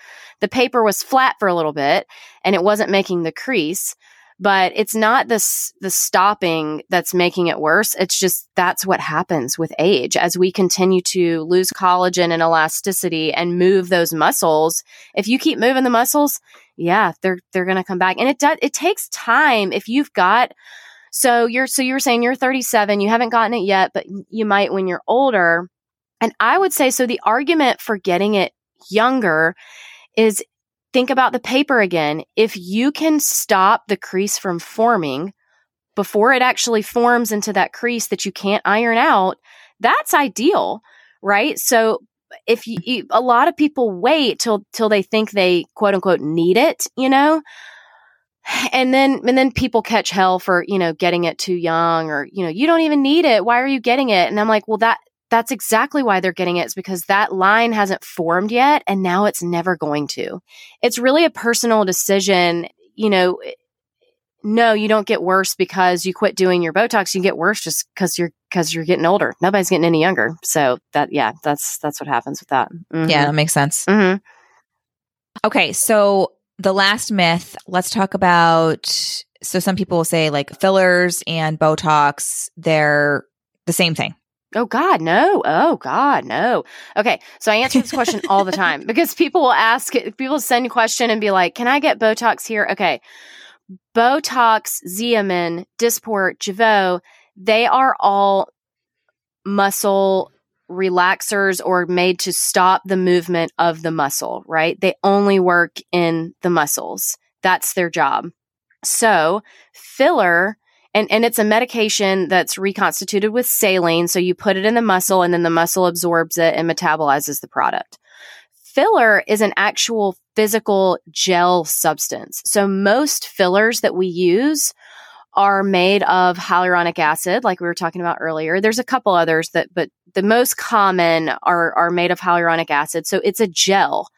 The paper was flat for a little bit and it wasn't making the crease, but it's not this the stopping that's making it worse. It's just that's what happens with age as we continue to lose collagen and elasticity and move those muscles. If you keep moving the muscles, yeah, they're they're going to come back. And it does it takes time if you've got so you're so you were saying you're 37, you haven't gotten it yet, but you might when you're older. And I would say so the argument for getting it younger is think about the paper again. If you can stop the crease from forming before it actually forms into that crease that you can't iron out, that's ideal, right? So if you, you, a lot of people wait till till they think they quote unquote need it, you know, and then and then people catch hell for you know getting it too young or you know you don't even need it. Why are you getting it? And I'm like, well that that's exactly why they're getting it. It's because that line hasn't formed yet, and now it's never going to. It's really a personal decision, you know no, you don't get worse because you quit doing your Botox. You get worse just because you're because you're getting older. Nobody's getting any younger. So that yeah, that's that's what happens with that. Mm-hmm. Yeah, that makes sense. Mm-hmm. Okay, so the last myth. Let's talk about. So some people will say like fillers and Botox. They're the same thing. Oh God, no. Oh God, no. Okay. So I answer this question all the time because people will ask, people send a question and be like, can I get Botox here? Okay. Botox, Xeomin, Dysport, Jeuveau, they are all muscle relaxers or made to stop the movement of the muscle, right? They only work in the muscles. That's their job. So, filler and and it's a medication that's reconstituted with saline, so you put it in the muscle and then the muscle absorbs it and metabolizes the product filler is an actual physical gel substance. So most fillers that we use are made of hyaluronic acid, like we were talking about earlier. There's a couple others that, but the most common are, are made of hyaluronic acid. So it's a gel.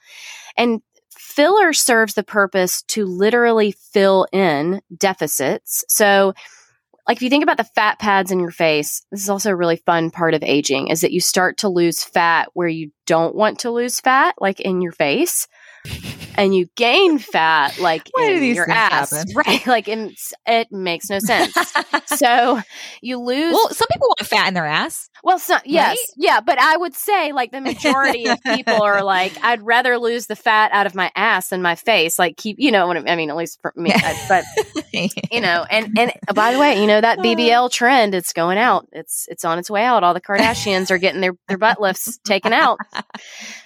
And filler serves the purpose to literally fill in deficits. So like if you think about the fat pads in your face, this is also a really fun part of aging is that you start to lose fat where you don't want to lose fat, like in your face <laughs> and you gain <laughs> fat like Why in your ass, happen? <laughs> right? Like in, it makes no sense. <laughs> so you lose. Well, some people want fat in their ass. Well, yes, right? yeah, but I would say like the majority of people are like, I'd rather lose the fat out of my ass than my face. Like keep, you know, I mean, at least for me, but you know, and and uh, by the way, you know that uh. BBL trend, it's going out. It's it's on its way out. All the Kardashians are getting their their butt lifts taken out.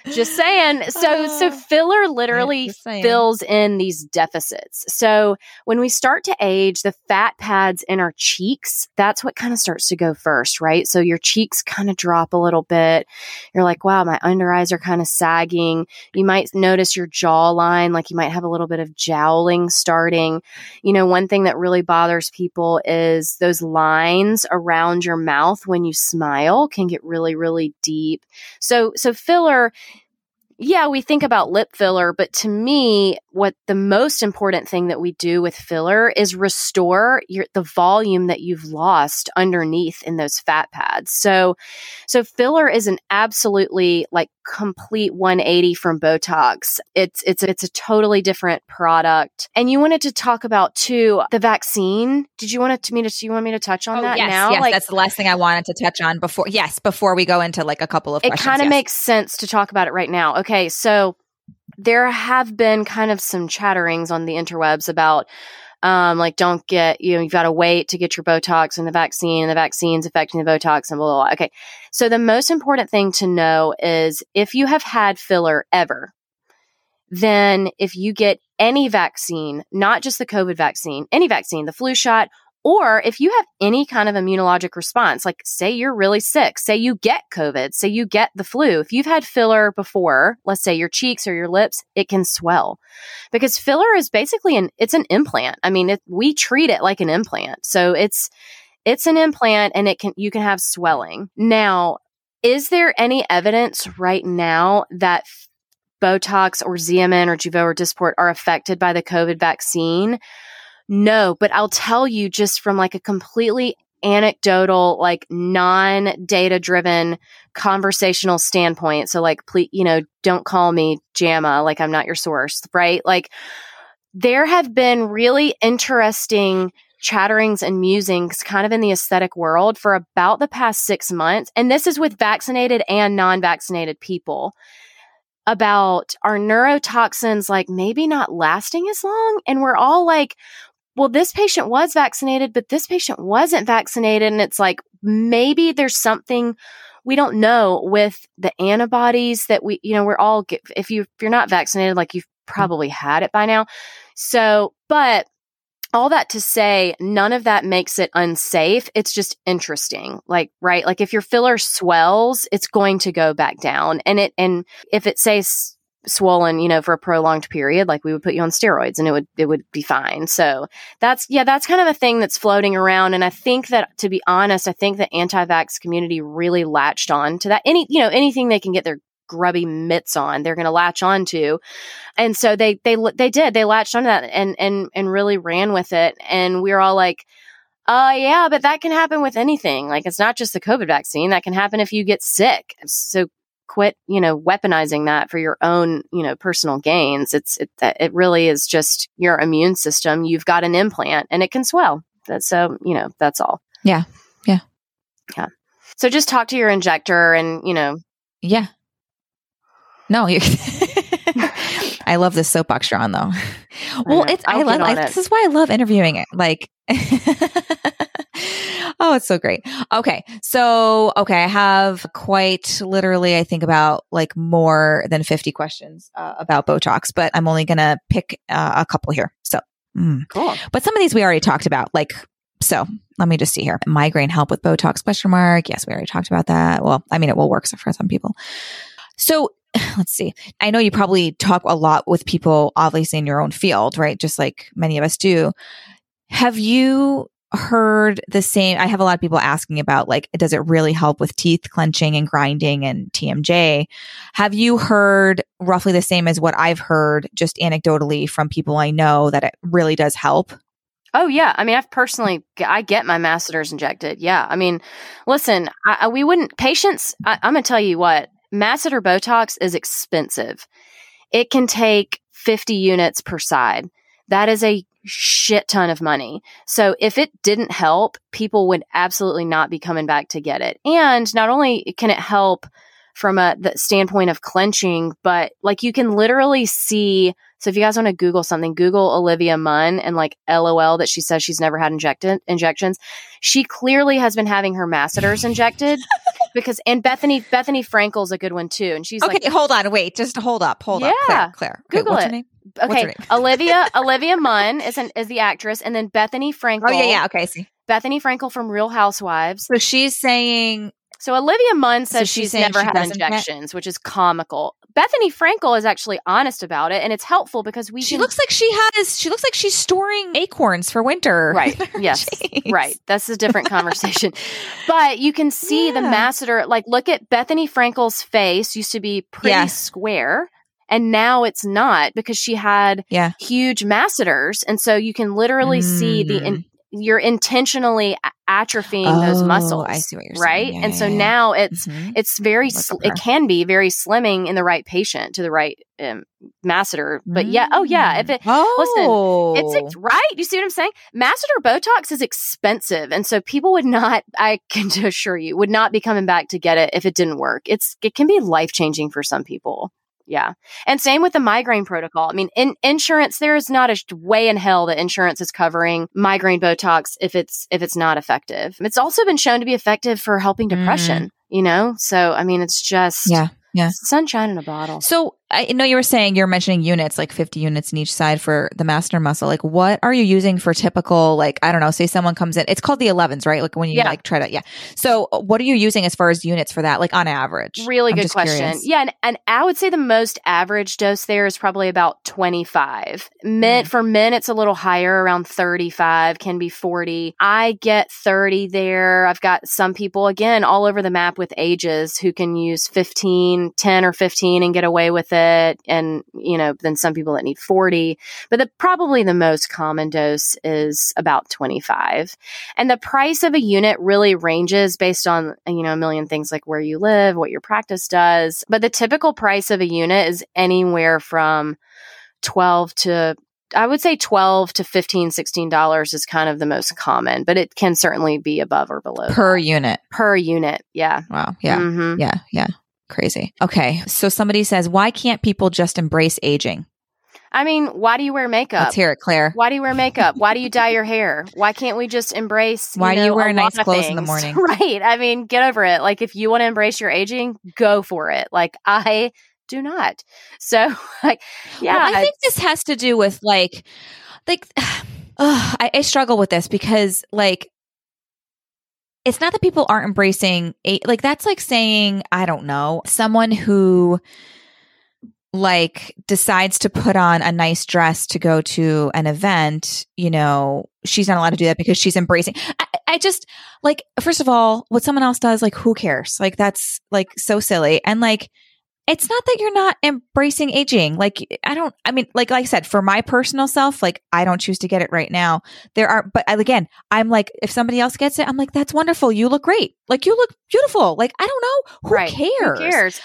Just saying. So so filler literally fills in these deficits. So when we start to age, the fat pads in our cheeks, that's what kind of starts to go first, right? So your cheeks kind of drop a little bit. You're like, wow, my under eyes are kind of sagging. You might notice your jawline, like you might have a little bit of jowling starting. You know, one thing that really bothers people is those lines around your mouth when you smile can get really, really deep. So, so filler yeah, we think about lip filler, but to me, what the most important thing that we do with filler is restore your, the volume that you've lost underneath in those fat pads. So, so filler is an absolutely like complete 180 from Botox. It's, it's, it's a totally different product. And you wanted to talk about too, the vaccine. Did you want to, me to, do you want me to touch on oh, that yes, now? Yes, like, that's the last thing I wanted to touch on before, yes, before we go into like a couple of It kind of yes. makes sense to talk about it right now. Okay. So, there have been kind of some chatterings on the interwebs about um, like don't get you know you've got to wait to get your botox and the vaccine and the vaccine's affecting the botox and blah, blah blah. Okay. So the most important thing to know is if you have had filler ever then if you get any vaccine not just the covid vaccine any vaccine the flu shot or if you have any kind of immunologic response, like say you're really sick, say you get COVID, say you get the flu, if you've had filler before, let's say your cheeks or your lips, it can swell because filler is basically an, it's an implant. I mean, it, we treat it like an implant. So it's, it's an implant and it can, you can have swelling. Now, is there any evidence right now that Botox or Xeomin or Jeuveau or Dysport are affected by the COVID vaccine? No, but I'll tell you just from like a completely anecdotal, like non data driven conversational standpoint. So, like, please, you know, don't call me JAMA, like I'm not your source, right? Like, there have been really interesting chatterings and musings kind of in the aesthetic world for about the past six months. And this is with vaccinated and non vaccinated people about our neurotoxins like maybe not lasting as long. And we're all like, well, this patient was vaccinated, but this patient wasn't vaccinated. And it's like, maybe there's something we don't know with the antibodies that we, you know, we're all, if you, if you're not vaccinated, like you've mm-hmm. probably had it by now. So, but all that to say, none of that makes it unsafe. It's just interesting. Like, right? Like if your filler swells, it's going to go back down. And it, and if it says swollen, you know, for a prolonged period, like we would put you on steroids and it would it would be fine. So that's yeah, that's kind of a thing that's floating around. And I think that to be honest, I think the anti-vax community really latched on to that. Any you know, anything they can get their grubby mitts on, they're going to latch on to. And so they they they did. They latched onto that and and and really ran with it. And we are all like uh, yeah, but that can happen with anything. Like, it's not just the COVID vaccine. That can happen if you get sick. So quit, you know, weaponizing that for your own, you know, personal gains. It's it it really is just your immune system. You've got an implant and it can swell. That's so, you know, that's all. Yeah. Yeah. Yeah. So just talk to your injector and, you know. Yeah. No, you <laughs> I love this soapbox you're on though. <laughs> Well, it's I love I, it. this is why I love interviewing it. Like <laughs> <laughs> oh, it's so great. Okay. So, okay, I have quite literally, I think about like more than 50 questions uh, about Botox, but I'm only going to pick uh, a couple here. So, mm. cool. But some of these we already talked about, like, so let me just see here. Migraine help with Botox question mark. Yes, we already talked about that. Well, I mean, it will work for some people. So <sighs> let's see. I know you probably talk a lot with people, obviously in your own field, right? Just like many of us do. Have you heard the same. I have a lot of people asking about like, does it really help with teeth clenching and grinding and TMJ? Have you heard roughly the same as what I've heard just anecdotally from people I know that it really does help? Oh yeah, I mean, I've personally, I get my masseters injected. Yeah, I mean, listen, I, we wouldn't patients. I, I'm gonna tell you what, masseter Botox is expensive. It can take 50 units per side. That is a shit ton of money. So if it didn't help, people would absolutely not be coming back to get it. And not only can it help from a the standpoint of clenching, but like you can literally see. So if you guys want to Google something, Google Olivia Munn and like LOL that she says she's never had injected injections. She clearly has been having her masseters injected <laughs> because and Bethenny Bethenny Frankel's a good one too. And she's okay. Like, hold on, wait, just hold up, hold yeah, up, Claire. Claire. Google okay, it okay, Olivia <laughs> Olivia Munn is an is the actress, and then Bethenny Frankel. Oh yeah, yeah. Okay, I see. Bethenny Frankel from Real Housewives. So she's saying. So Olivia Munn says so she's, she's never she had injections, which is comical. Bethenny Frankel is actually honest about it, and it's helpful because we. She can, looks like she has. She looks like she's storing acorns for winter. <laughs> Right. yes. right. That's a different conversation. but you can see yeah. the masseter. Like, look at Bethenny Frankel's face. Used to be pretty yeah. square and now it's not because she had yeah. huge masseters and so you can literally mm. see the in, mm. you're intentionally atrophying oh, those muscles i see what you're right yeah, and yeah, so yeah. now it's mm-hmm. it's very sl- it can be very slimming in the right patient to the right um, masseter but mm. yeah oh yeah if it oh. listen it's right you see what i'm saying masseter botox is expensive and so people would not i can <laughs> assure you would not be coming back to get it if it didn't work it's it can be life changing for some people yeah. And same with the migraine protocol. I mean, in insurance, there is not a way in hell that insurance is covering migraine Botox if it's, if it's not effective. It's also been shown to be effective for helping depression, mm. you know? So, I mean, it's just, yeah, yeah. sunshine in a bottle. So I know you were saying you're mentioning units, like 50 units in each side for the masseter muscle. Like, what are you using for typical, like, I don't know, say someone comes in, it's called the 11s, right? Like when you yeah. like try to, yeah. So uh, what are you using as far as units for that, like on average? Really I'm good question. Curious. Yeah. And, and I would say the most average dose there is probably about 25. Men, mm. For men, it's a little higher, around 35, can be 40. I get 30 there. I've got some people, again, all over the map with ages who can use 15, 10 or 15 and get away with it it and you know then some people that need 40 but the probably the most common dose is about 25 and the price of a unit really ranges based on you know a million things like where you live what your practice does but the typical price of a unit is anywhere from 12 to I would say 12 to 15, 16 dollars is kind of the most common, but it can certainly be above or below per unit. Per unit. Yeah. Wow. Yeah. Mm-hmm. Yeah. Yeah. Crazy. Okay. So somebody says, why can't people just embrace aging? I mean, why do you wear makeup? Let's hear it, Claire. Why do you wear makeup? Why do you dye your hair? Why can't we just embrace? Why you do you wear nice clothes in the morning? <laughs> Right. I mean, get over it. Like, if you want to embrace your aging, go for it. Like, I do not. So, <laughs> like, yeah, Well, I think this has to do with like, like, <sighs> I, I struggle with this because like, it's not that people aren't embracing a like that's like saying I don't know someone who like decides to put on a nice dress to go to an event, you know, she's not allowed to do that because she's embracing. I, I just like, first of all, what someone else does, like, who cares? Like, that's like so silly. And like, it's not that you're not embracing aging. Like, I don't, I mean, like, like I said, for my personal self, like, I don't choose to get it right now. There are, but again, I'm like, if somebody else gets it, I'm like, that's wonderful. You look great. Like, you look beautiful. Like, I don't know. Who right. cares? Who cares?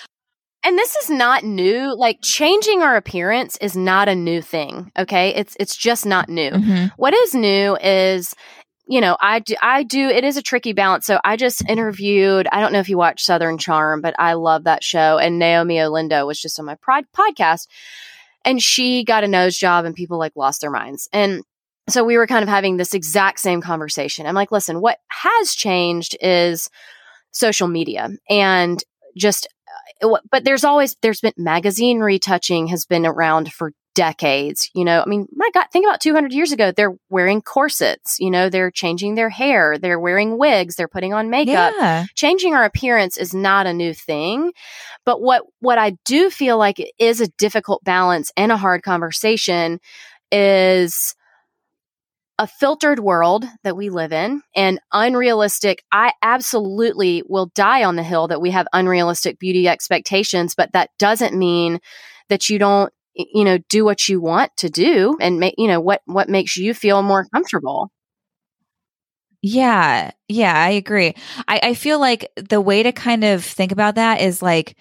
And this is not new. Like changing our appearance is not a new thing. Okay. It's, it's just not new. Mhm. What is new is, you know, I do, I do, it is a tricky balance. So I just interviewed, I don't know if you watch Southern Charm, but I love that show. And Naomie Olindo was just on my prod podcast and she got a nose job and people like lost their minds. And so we were kind of having this exact same conversation. I'm like, listen, what has changed is social media and just uh, but there's always there's been magazine retouching has been around for decades you know i mean my god think about 200 years ago they're wearing corsets you know they're changing their hair they're wearing wigs they're putting on makeup Yeah. changing our appearance is not a new thing but what what i do feel like is a difficult balance and a hard conversation is a filtered world that we live in and unrealistic i absolutely will die on the hill that we have unrealistic beauty expectations but that doesn't mean that you don't you know do what you want to do and make you know what what makes you feel more comfortable Yeah, yeah, I agree. I, I feel like the way to kind of think about that is like,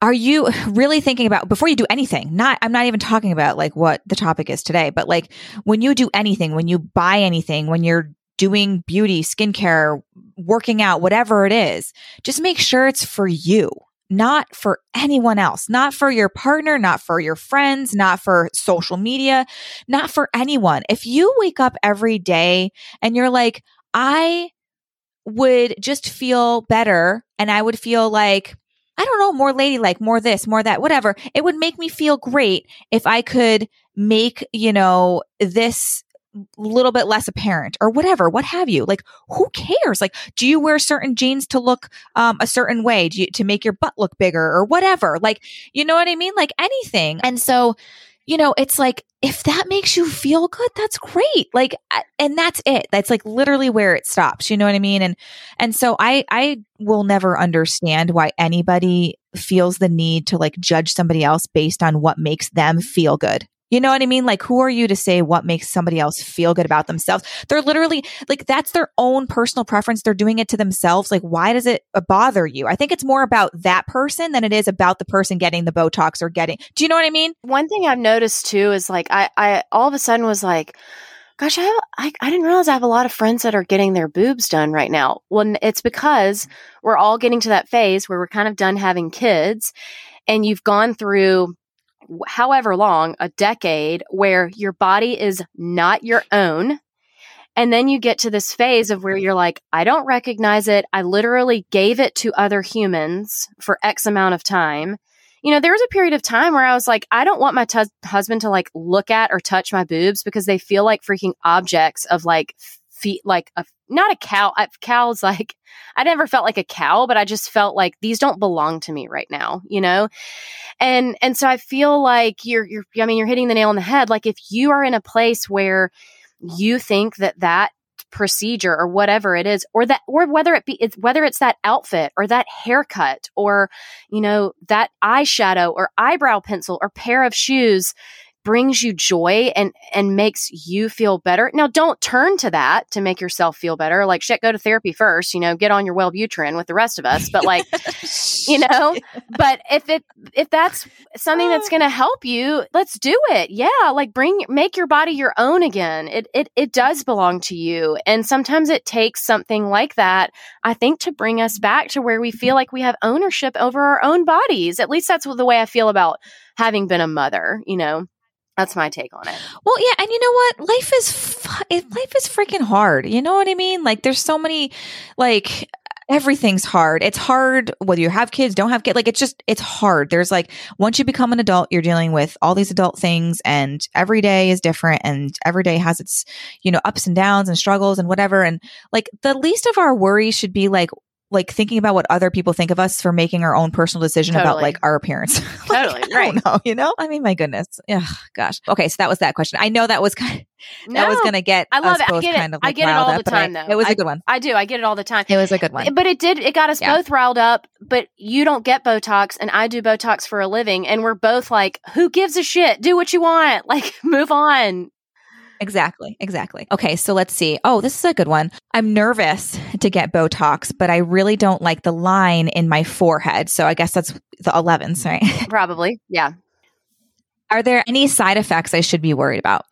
are you <sighs> really thinking about before you do anything? Not, I'm not even talking about like what the topic is today, but like when you do anything, when you buy anything, when you're doing beauty, skincare, working out, whatever it is, just make sure it's for you, not for anyone else, not for your partner, not for your friends, not for social media, not for anyone. If you wake up every day and you're like, I would just feel better and I would feel like, I don't know, more ladylike, more this, more that, whatever. It would make me feel great if I could make, you know, this little bit less apparent or whatever, what have you. Like, who cares? Like, do you wear certain jeans to look um, a certain way do you, to make your butt look bigger or whatever? Like, you know what I mean? Like anything. And so, you know, it's like, if that makes you feel good, that's great. Like, and that's it. That's like literally where it stops. You know what I mean? And, and so I, I will never understand why anybody feels the need to like judge somebody else based on what makes them feel good. You know what I mean? Like, who are you to say what makes somebody else feel good about themselves? They're literally like, that's their own personal preference. They're doing it to themselves. Like, why does it uh, bother you? I think it's more about that person than it is about the person getting the Botox or getting, do you know what I mean? one thing I've noticed too is like I, I all of a sudden was like, gosh, I, have, I I didn't realize I have a lot of friends that are getting their boobs done right now. Well, it's because we're all getting to that phase where we're kind of done having kids, and you've gone through however long a decade where your body is not your own. And then you get to this phase of where you're like, I don't recognize it. I literally gave it to other humans for X amount of time you know, there was a period of time where I was like, I don't want my tus husband to like look at or touch my boobs because they feel like freaking objects of like feet, like a, not a cow. Cows, <laughs> like, I never felt like a cow, but I just felt like these don't belong to me right now, you know? And, and so I feel like you're, you're, I mean, you're hitting the nail on the head. Like if you are in a place where you think that that procedure or whatever it is or that or whether it be it's whether it's that outfit or that haircut or you know that eyeshadow or eyebrow pencil or pair of shoes brings you joy and and makes you feel better. Now don't turn to that to make yourself feel better. Like shit, go to therapy first, you know, get on your Wellbutrin with the rest of us. But like, <laughs> you know, but if it if that's something that's ah. gonna help you, let's do it. Yeah. Like bring make your body your own again. It it it does belong to you. And sometimes it takes something like that, I think, to bring us back to where we mm-hmm. feel like we have ownership over our own bodies. At least that's the way I feel about having been a mother, you know. That's my take on it. Well, yeah, and you know what? Life is fu- life is freaking hard. You know what I mean? Like there's so many like everything's hard. It's hard whether you have kids, don't have kids. Like it's just it's hard. There's like once you become an adult, you're dealing with all these adult things and every day is different and every day has its, you know, ups and downs and struggles and whatever and like the least of our worries should be like like thinking about what other people think of us for making our own personal decision Totally. about like our appearance. <laughs> Like, Totally, I don't know, you know? I mean, my goodness. Yeah, gosh. Okay, so that was that question. I know that was kind No, that was going to get I love us it. I both get it. kind of I like get it all up, the but I- time, though. It was I- a good one. I do. I get it all the time. It was a good one. But it did, it got us Yeah. both riled up. But you don't get Botox and I do Botox for a living. And we're both like, who gives a shit? Do what you want. Like, <laughs> move on. Exactly. Exactly. Okay. So let's see. Oh, this is a good one. I'm nervous to get Botox, but I really don't like the line in my forehead. So I guess that's the 11s, right? <laughs> Probably. Yeah. Are there any side effects I should be worried about?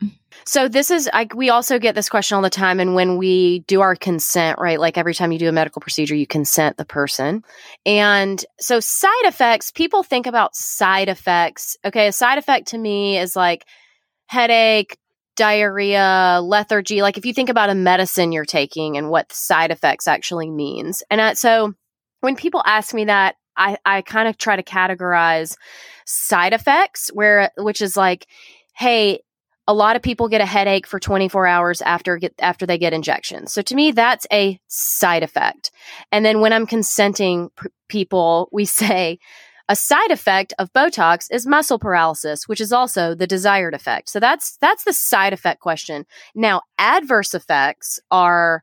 So this is I, we also get this question all the time and when we do our consent, right? Like every time you do a medical procedure, you consent the person. And so side effects, people think about side effects. Okay, a side effect to me is like headache, diarrhea, lethargy. Like if you think about a medicine you're taking and what side effects actually means. And I, so when people ask me that, I, I kind of try to categorize side effects where which is like, hey, a lot of people get a headache for 24 hours after get after they get injections. So to me that's a side effect. And then when I'm consenting p- people, we <laughs> say a side effect of Botox is muscle paralysis, which is also the desired effect. So that's that's the side effect question. Now, adverse effects are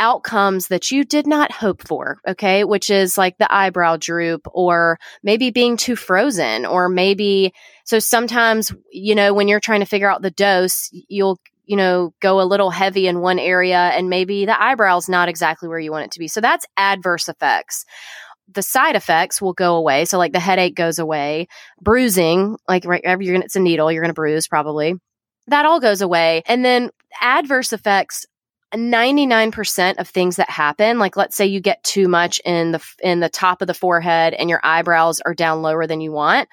outcomes that you did not hope for, okay? Which is like the eyebrow droop or maybe being too frozen or maybe so sometimes, you know, when you're trying to figure out the dose, you'll you know, go a little heavy in one area and maybe the eyebrow's not exactly where you want it to be. So that's adverse effects the side effects will go away. So like the headache goes away, bruising, like right, you're gonna, it's a needle, you're going to bruise probably. That all goes away. And then adverse effects 99% of things that happen like let's say you get too much in the in the top of the forehead and your eyebrows are down lower than you want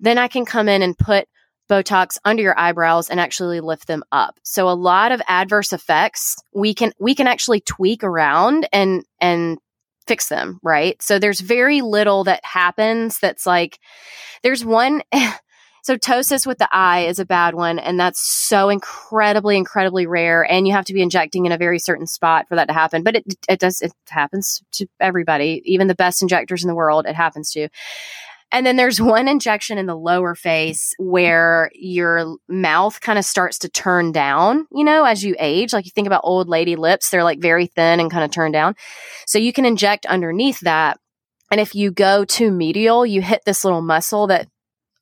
then i can come in and put botox under your eyebrows and actually lift them up so a lot of adverse effects we can we can actually tweak around and and fix them, right? So there's very little that happens that's like there's one so <laughs> ptosis with the eye is a bad one and that's so incredibly incredibly rare and you have to be injecting in a very certain spot for that to happen, but it it does it happens to everybody, even the best injectors in the world it happens to. And then there's one injection in the lower face where your mouth kind of starts to turn down, you know, as you age. Like you think about old lady lips, they're like very thin and kind of turn down. So you can inject underneath that. And if you go too medial, you hit this little muscle that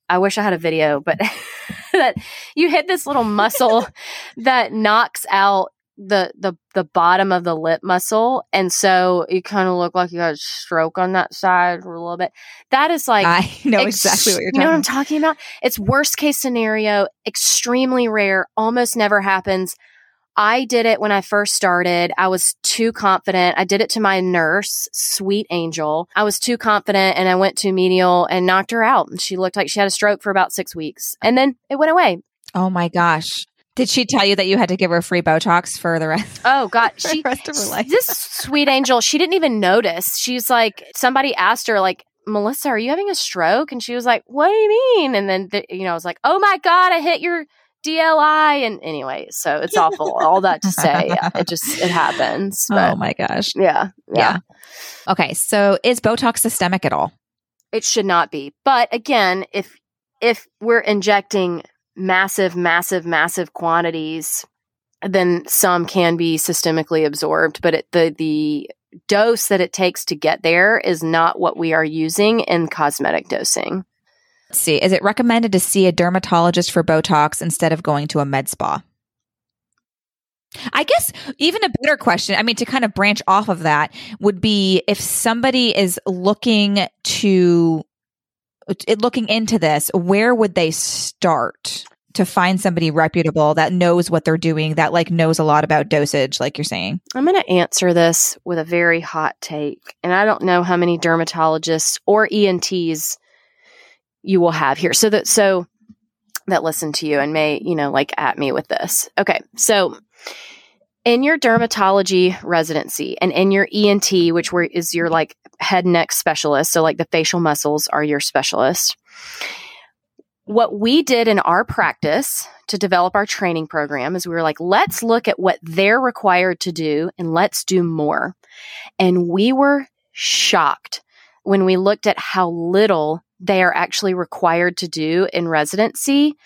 I wish I had a video, but <laughs> that you hit this little muscle <laughs> that knocks out the the the bottom of the lip muscle and so you kind of look like you got a stroke on that side for a little bit. That is like I <laughs> know ex- exactly what you're you know what i'm talking about? It's worst case scenario extremely rare almost never happens. I did it when i first started. I was too confident. I did it to my nurse sweet angel. I was too confident and i went too medial and knocked her out and she looked like she had a stroke for about six weeks and then it went away. Oh my gosh. Did she tell you that you had to give her free Botox for the rest? <laughs> Oh God, <laughs> she the rest of her life. this sweet angel, she didn't even notice. She's like, somebody asked her, like, Melissa, are you having a stroke? And she was like, What do you mean? And then the, you know, I was like, Oh my God, I hit your DLI. And anyway, so it's awful. All that to say, yeah, it just it happens. <laughs> Oh, but oh my gosh. yeah, yeah, Yeah. Okay. So is Botox systemic at all? it should not be. But again, if if we're injecting massive, massive, massive quantities, then some can be systemically absorbed. But it, the the dose that it takes to get there is not what we are using in cosmetic dosing. Let's see. Is it recommended to see a dermatologist for Botox instead of going to a med spa? I guess even a better question, I mean, to kind of branch off of that would be if somebody is looking to looking into this, where would they start to find somebody reputable that knows what they're doing, that like knows a lot about dosage, like you're saying? I'm going to answer this with a very hot take. And I don't know how many dermatologists or ENTs you will have here. So that, so that listen to you and may, you know, like at me with this. Okay. So in your dermatology residency and in your ENT, which were, is your like head and neck specialist, so like the facial muscles are your specialist. What we did in our practice to develop our training program is we were like, let's look at what they're required to do and let's do more. And we were shocked when we looked at how little they are actually required to do in residency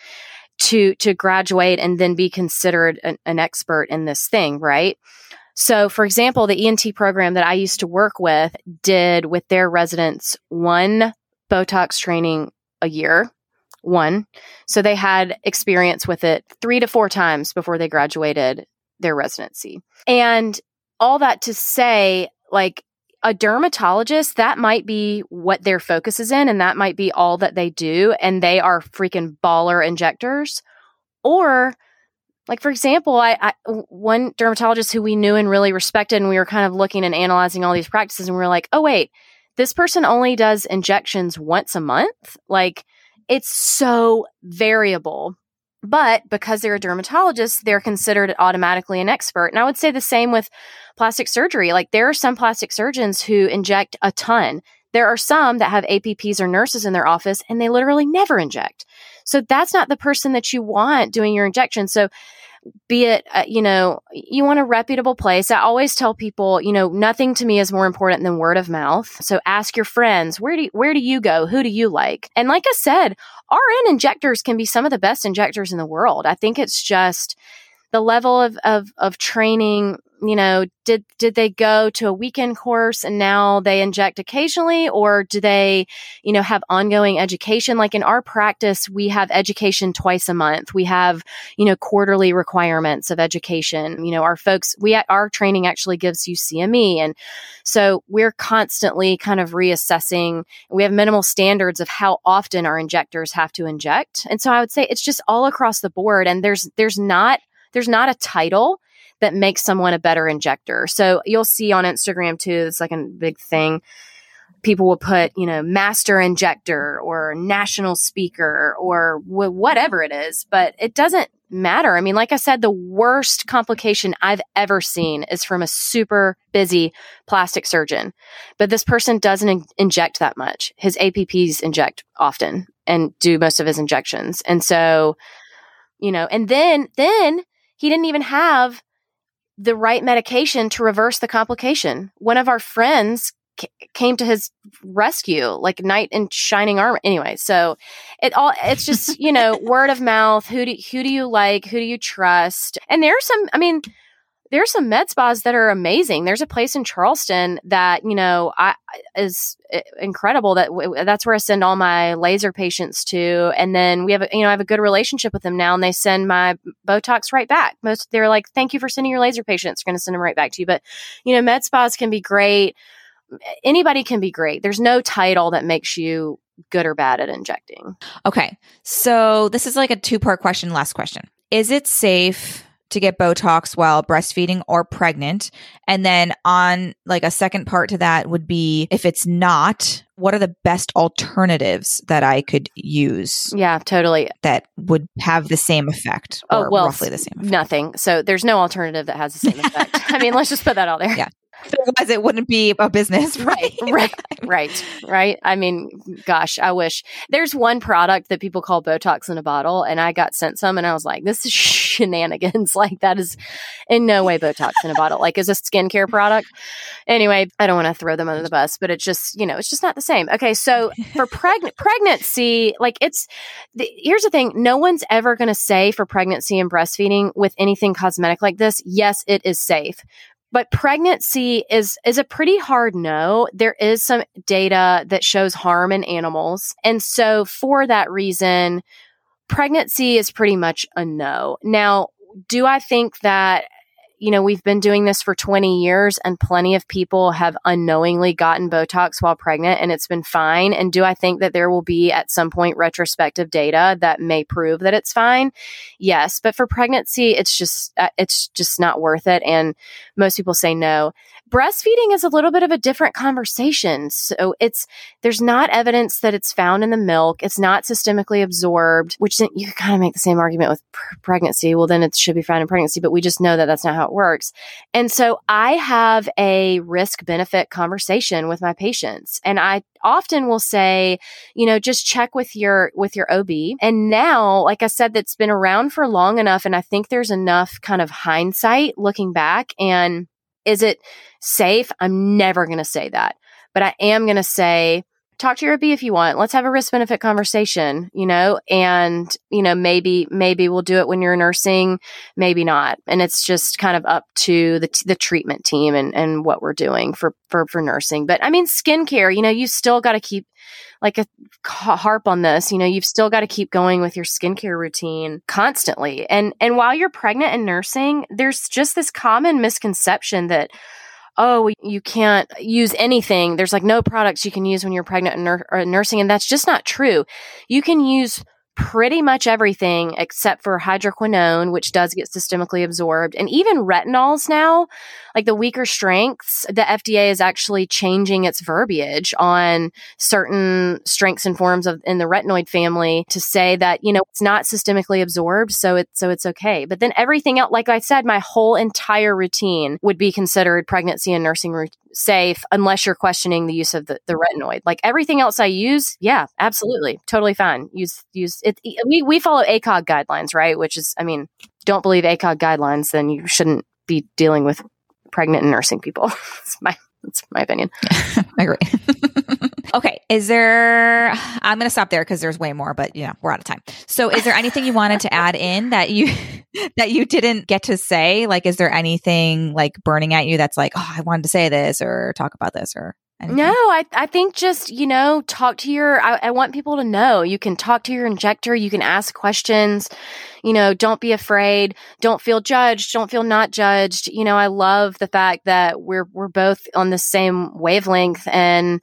to to graduate and then be considered an, an expert in this thing, right? So, for example, the ENT program that I used to work with did with their residents one Botox training a year, one. So they had experience with it three to four times before they graduated their residency. And all that to say, like, a dermatologist, that might be what their focus is in, and that might be all that they do, and they are freaking baller injectors. Or, like for example, I, I one dermatologist who we knew and really respected, and we were kind of looking and analyzing all these practices, and we were like, oh wait, this person only does injections once a month. Like it's so variable. But because they're a dermatologist, they're considered automatically an expert. And I would say the same with plastic surgery. Like there are some plastic surgeons who inject a ton. There are some that have APPs or nurses in their office and they literally never inject. So that's not the person that you want doing your injection. So be it, uh, you know, you want a reputable place. I always tell people, you know, nothing to me is more important than word of mouth. So ask your friends, where do you, where do you go? Who do you like? And like I said, RN injectors can be some of the best injectors in the world. I think it's just the level of, of, of training you know did did they go to a weekend course and now they inject occasionally? Or do they you know have ongoing education? Like in our practice we have education twice a month. We have you know quarterly requirements of education. You know our folks we our training actually gives you CME and so we're constantly kind of reassessing. We have minimal standards of how often our injectors have to inject. And so i would say it's just all across the board. And there's there's not there's not a title that makes someone a better injector. So you'll see on Instagram too, it's like a big thing. People will put, you know, master injector or national speaker or w- whatever it is, but it doesn't matter. I mean, like I said, the worst complication I've ever seen is from a super busy plastic surgeon. But this person doesn't in- inject that much. His APPs inject often and do most of his injections. And so, you know, and then, then he didn't even have the right medication to reverse the complication. One of our friends c- came to his rescue, like knight in shining armor. Anyway, so it all it's just <laughs> you know word of mouth. Who do who do you like? Who do you trust? And there's some. I mean, there's some med spas that are amazing. There's a place in Charleston that you know I is eh, incredible. That that's where I send all my laser patients to, and then we have a, you know I have a good relationship with them now, and they send my Botox right back. Most they're like, "Thank you for sending your laser patients. We're going to send them right back to you." But you know, med spas can be great. Anybody can be great. There's no title that makes you good or bad at injecting. Okay, so this is like a two part question. Last question: Is it safe? To get Botox while breastfeeding or pregnant? And then on like a second part to that would be if it's not, what are the best alternatives that I could use? Yeah, totally. That would have the same effect. oh, well, roughly the same effect. Nothing. So there's no alternative that has the same effect. <laughs> I mean, let's just put that out there. Yeah. Otherwise, it wouldn't be a business, <laughs> right? right, right, right. I mean, gosh, I wish there's one product that people call Botox in a bottle, and I got sent some, and I was like, this is shenanigans. <laughs> like, that is in no way Botox in a bottle. Like, is a skincare product. Anyway, I don't want to throw them under the bus, but it's just, you know, it's just not the same. Okay, so <laughs> for preg- pregnancy, like, it's the, here's the thing no one's ever going to say for pregnancy and breastfeeding with anything cosmetic like this, yes, it is safe but pregnancy is is a pretty hard no. There is some data that shows harm in animals. And so for that reason, pregnancy is pretty much a no. Now, do I think that you know, we've been doing this for 20 years and plenty of people have unknowingly gotten Botox while pregnant and it's been fine. And do I think that there will be at some point retrospective data that may prove that it's fine? Yes. But for pregnancy, it's just, uh, it's just not worth it. And most people say no breastfeeding is a little bit of a different conversation. So it's, there's not evidence that it's found in the milk. It's not systemically absorbed, which you can kind of make the same argument with pr- pregnancy. Well, then it should be found in pregnancy, but we just know that that's not how it works. And so I have a risk benefit conversation with my patients and I often will say, you know, just check with your, with your OB. And now, like I said, that's been around for long enough. And I think there's enough kind of hindsight looking back and is it safe? I'm never going to say that, but I am going to say, talk to your OB if you want. Let's have a risk benefit conversation, you know, and, you know, maybe, maybe we'll do it when you're nursing, maybe not. And it's just kind of up to the, t- the treatment team and, and what we're doing for, for, for nursing. But I mean, skincare, you know, you still got to keep like a harp on this, you know, you've still got to keep going with your skincare routine constantly. And and while you're pregnant and nursing, there's just this common misconception that oh, you can't use anything. There's like no products you can use when you're pregnant and nur- nursing. And that's just not true. You can use pretty much everything except for hydroquinone, which does get systemically absorbed. And even retinols now, like the weaker strengths, the FDA is actually changing its verbiage on certain strengths and forms of in the retinoid family to say that, you know, it's not systemically absorbed, so it's so it's okay. But then everything else, like I said, my whole entire routine would be considered pregnancy and nursing safe unless you're questioning the use of the, the retinoid. Like everything else I use, yeah, absolutely, totally fine. Use use it. We we follow ACOG guidelines, right? Which is, I mean, don't believe ACOG guidelines, then you shouldn't be dealing with pregnant and nursing people. <laughs> That's my that's my opinion. <laughs> I agree. <laughs> okay. Is there, I'm going to stop there because there's way more, but yeah, we're out of time. So is there anything you wanted to add in that you, <laughs> that you didn't get to say? Like, is there anything like burning at you that's like, oh, I wanted to say this or talk about this or? Anything? No, I, I think just, you know, talk to your, I, I want people to know you can talk to your injector, you can ask questions, you know, don't be afraid, don't feel judged, don't feel not judged. You know, I love the fact that we're, we're both on the same wavelength and,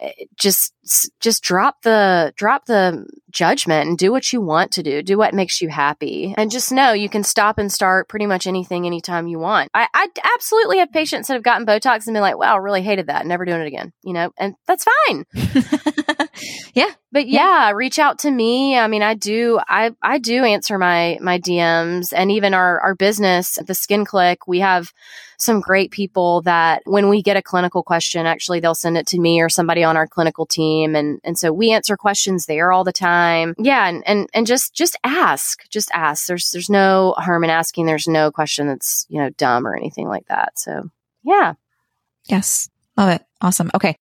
Eh, just just drop the drop the judgment and do what you want to do. Do what makes you happy. And just know you can stop and start pretty much anything anytime you want. I, I absolutely have patients that have gotten botox and been like wow really hated that. Never doing it again you know? And that's fine. <laughs> Yeah but yeah, reach out to me. I mean, I do, I, I do answer my, my DMs and even our, our business, the Skin Clique, we have some great people that when we get a clinical question, actually they'll send it to me or somebody on our clinical team. And, and so we answer questions there all the time. Yeah. And, and, and just, just ask, just ask. There's, there's no harm in asking. There's no question that's, you know, dumb or anything like that. So yeah. Yes. Love it. Awesome. Okay.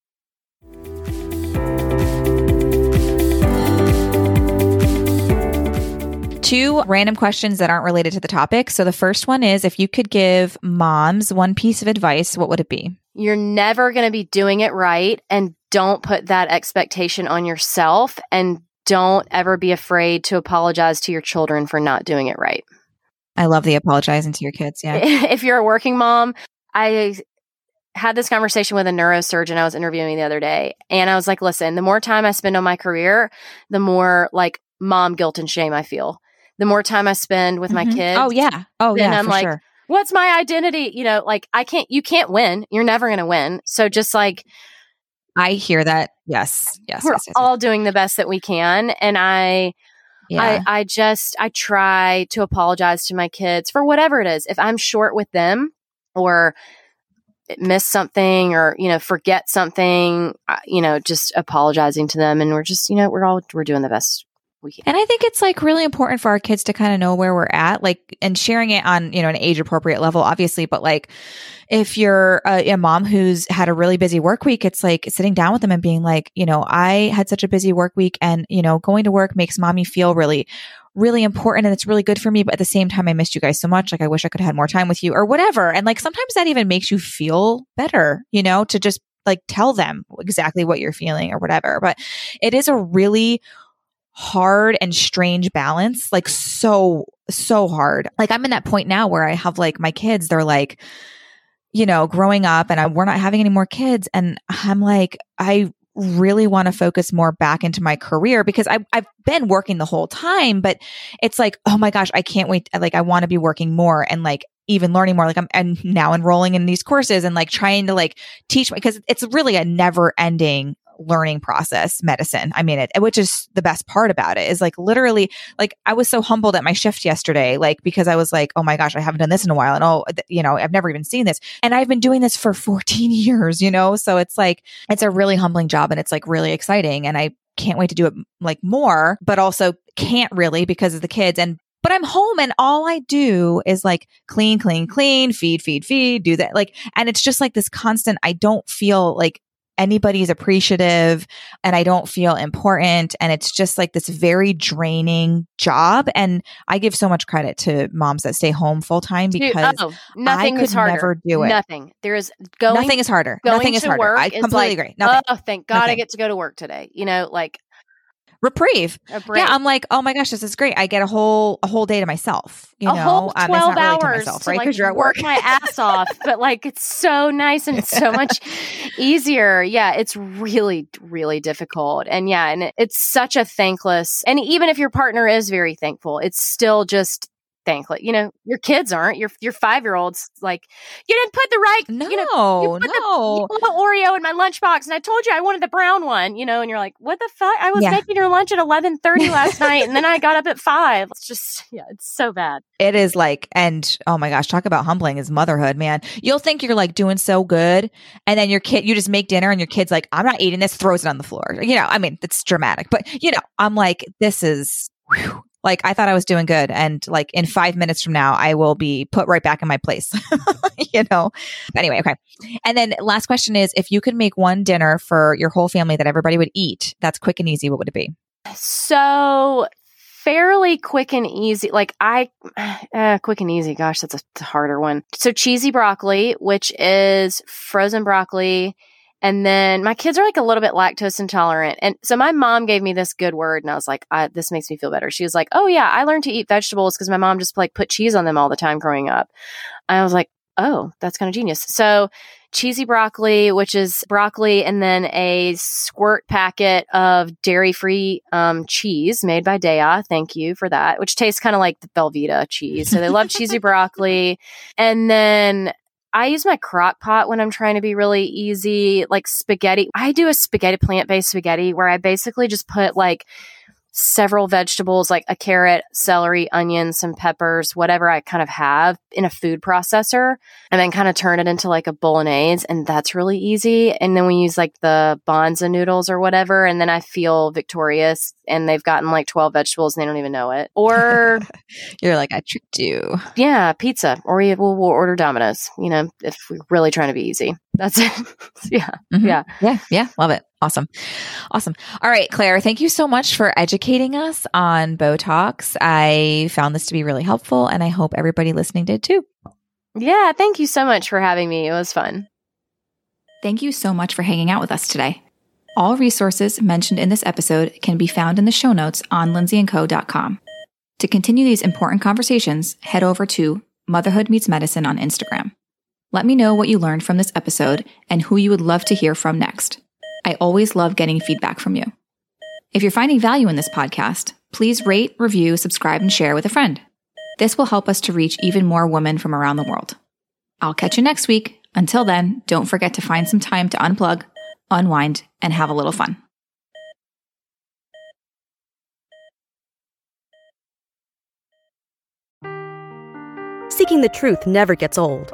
two random questions that aren't related to the topic. So the first one is if you could give moms one piece of advice, what would it be? You're never going to be doing it right. And don't put that expectation on yourself. And don't ever be afraid to apologize to your children for not doing it right. I love the apologizing to your kids. Yeah. <laughs> if you're a working mom, I had this conversation with a neurosurgeon I was interviewing the other day. And I was like, listen, the more time I spend on my career, the more like mom guilt and shame I feel the more time I spend with mm-hmm. my kids. Oh yeah. Oh yeah. I'm like, sure. What's my identity? You know, like I can't, you can't win. You're never going to win. So just like, I hear that. Yes. Yes. We're yes, yes, all yes. doing the best that we can. And I, yeah. I, I just, I try to apologize to my kids for whatever it is. If I'm short with them or miss something or, you know, forget something, you know, just apologizing to them. And we're just, you know, we're all, we're doing the best. And I think it's like really important for our kids to kind of know where we're at, like, and sharing it on, you know, an age appropriate level, obviously. But like, if you're a, a, mom who's had a really busy work week, it's like sitting down with them and being like, you know, I had such a busy work week and, you know, going to work makes mommy feel really really important and it's really good for me. But at the same time, I missed you guys so much. Like, I wish I could have had more time with you or whatever. And like, sometimes that even makes you feel better, you know, to just like tell them exactly what you're feeling or whatever. But it is a really hard and strange balance, like so, so hard. Like I'm in that point now where I have like my kids, they're like, you know, growing up and I, we're not having any more kids. And I'm like, I really want to focus more back into my career because I, I've been working the whole time, but it's like, oh my gosh, I can't wait. Like, I want to be working more and like even learning more. Like, I'm and now enrolling in these courses and like trying to like teach because it's really a never ending learning process medicine i mean it which is the best part about it is like literally like i was so humbled at my shift yesterday like because i was like oh my gosh i haven't done this in a while and oh you know i've never even seen this and i've been doing this for 14 <laughs> years you know so it's like it's a really humbling job and it's like really exciting and i can't wait to do it like more but also can't really because of the kids and but I'm home and all I do is like clean, clean, clean, feed, feed, feed, do that. Like, and it's just like this constant, I don't feel like anybody's appreciative and I don't feel important. And it's just like this very draining job. And I give so much credit to moms that stay home full time because oh, nothing I could is harder. never do it. Nothing. There is going. Nothing is harder. Nothing is harder. I completely like, agree. Nothing. Oh, thank God nothing. I get to go to work today. You know, like reprieve. Yeah, I'm like, oh my gosh, this is great. I get a whole a whole day to myself. You a know, whole twelve um, hours really to myself, right? Because like, you're at work. Work my ass off, <laughs> but like it's so nice and it's so much <laughs> easier. Yeah, it's really really difficult, and yeah, and it's such a thankless. And even if your partner is very thankful, it's still just thankless. You know, your kids aren't. Your your five year olds like you didn't put the right. No, you know, you put no. The, Oreo in my lunchbox, and I told you I wanted the brown one. You know, and you're like, what the fuck? I was yeah. making your lunch at eleven thirty last night, and then I got up at five. It's just yeah, it's so bad. It is like, and oh my gosh, talk about humbling is motherhood, man. You'll think you're like doing so good, and then your kid, you just make dinner, and your kid's like, I'm not eating this, throws it on the floor. You know, I mean, it's dramatic, but you know, I'm like, this is. Whew, like I thought I was doing good. And like in five minutes from now, I will be put right back in my place, <laughs> you know? Anyway, okay. And then last question is if you could make one dinner for your whole family that everybody would eat, that's quick and easy, what would it be? So fairly quick and easy. Like I, uh, <sighs> quick and easy. Gosh, that's a harder one. So cheesy broccoli, which is frozen broccoli and then my kids are like a little bit lactose intolerant. And so my mom gave me this good word and I was like, I, this makes me feel better. She was like, Oh yeah, I learned to eat vegetables because my mom just like put cheese on them all the time growing up. I was like, Oh, that's kind of genius. So cheesy broccoli, which is broccoli and then a squirt packet of dairy free um, cheese made by Daiya. Thank you for that, which tastes kind of like the Velveeta cheese. So they love cheesy broccoli. <laughs> And then I use my crock pot when I'm trying to be really easy, like spaghetti. I do a spaghetti, plant based spaghetti where I basically just put like several vegetables like a carrot, celery, onions, some peppers, whatever I kind of have in a food processor, and then kind of turn it into like a bolognese. And that's really easy. And then we use like the Banza noodles or whatever. And then I feel victorious and they've gotten like 12 vegetables and they don't even know it. Or <laughs> you're like, I tricked you. Yeah, pizza. Or we, will we'll order Domino's, you know, if we're really trying to be easy. That's it. <laughs> yeah. Mm-hmm. Yeah. Yeah. Yeah. Love it. Awesome. Awesome. All right, Claire, thank you so much for educating us on Botox. I found this to be really helpful and I hope everybody listening did too. Yeah, thank you so much for having me. It was fun. Thank you so much for hanging out with us today. All resources mentioned in this episode can be found in the show notes on lindsayandco.com. To continue these important conversations, head over to Motherhood Meets Medicine on Instagram. Let me know what you learned from this episode and who you would love to hear from next. I always love getting feedback from you. If you're finding value in this podcast, please rate, review, subscribe, and share with a friend. This will help us to reach even more women from around the world. I'll catch you next week. Until then, don't forget to find some time to unplug, unwind, and have a little fun. Seeking the truth never gets old.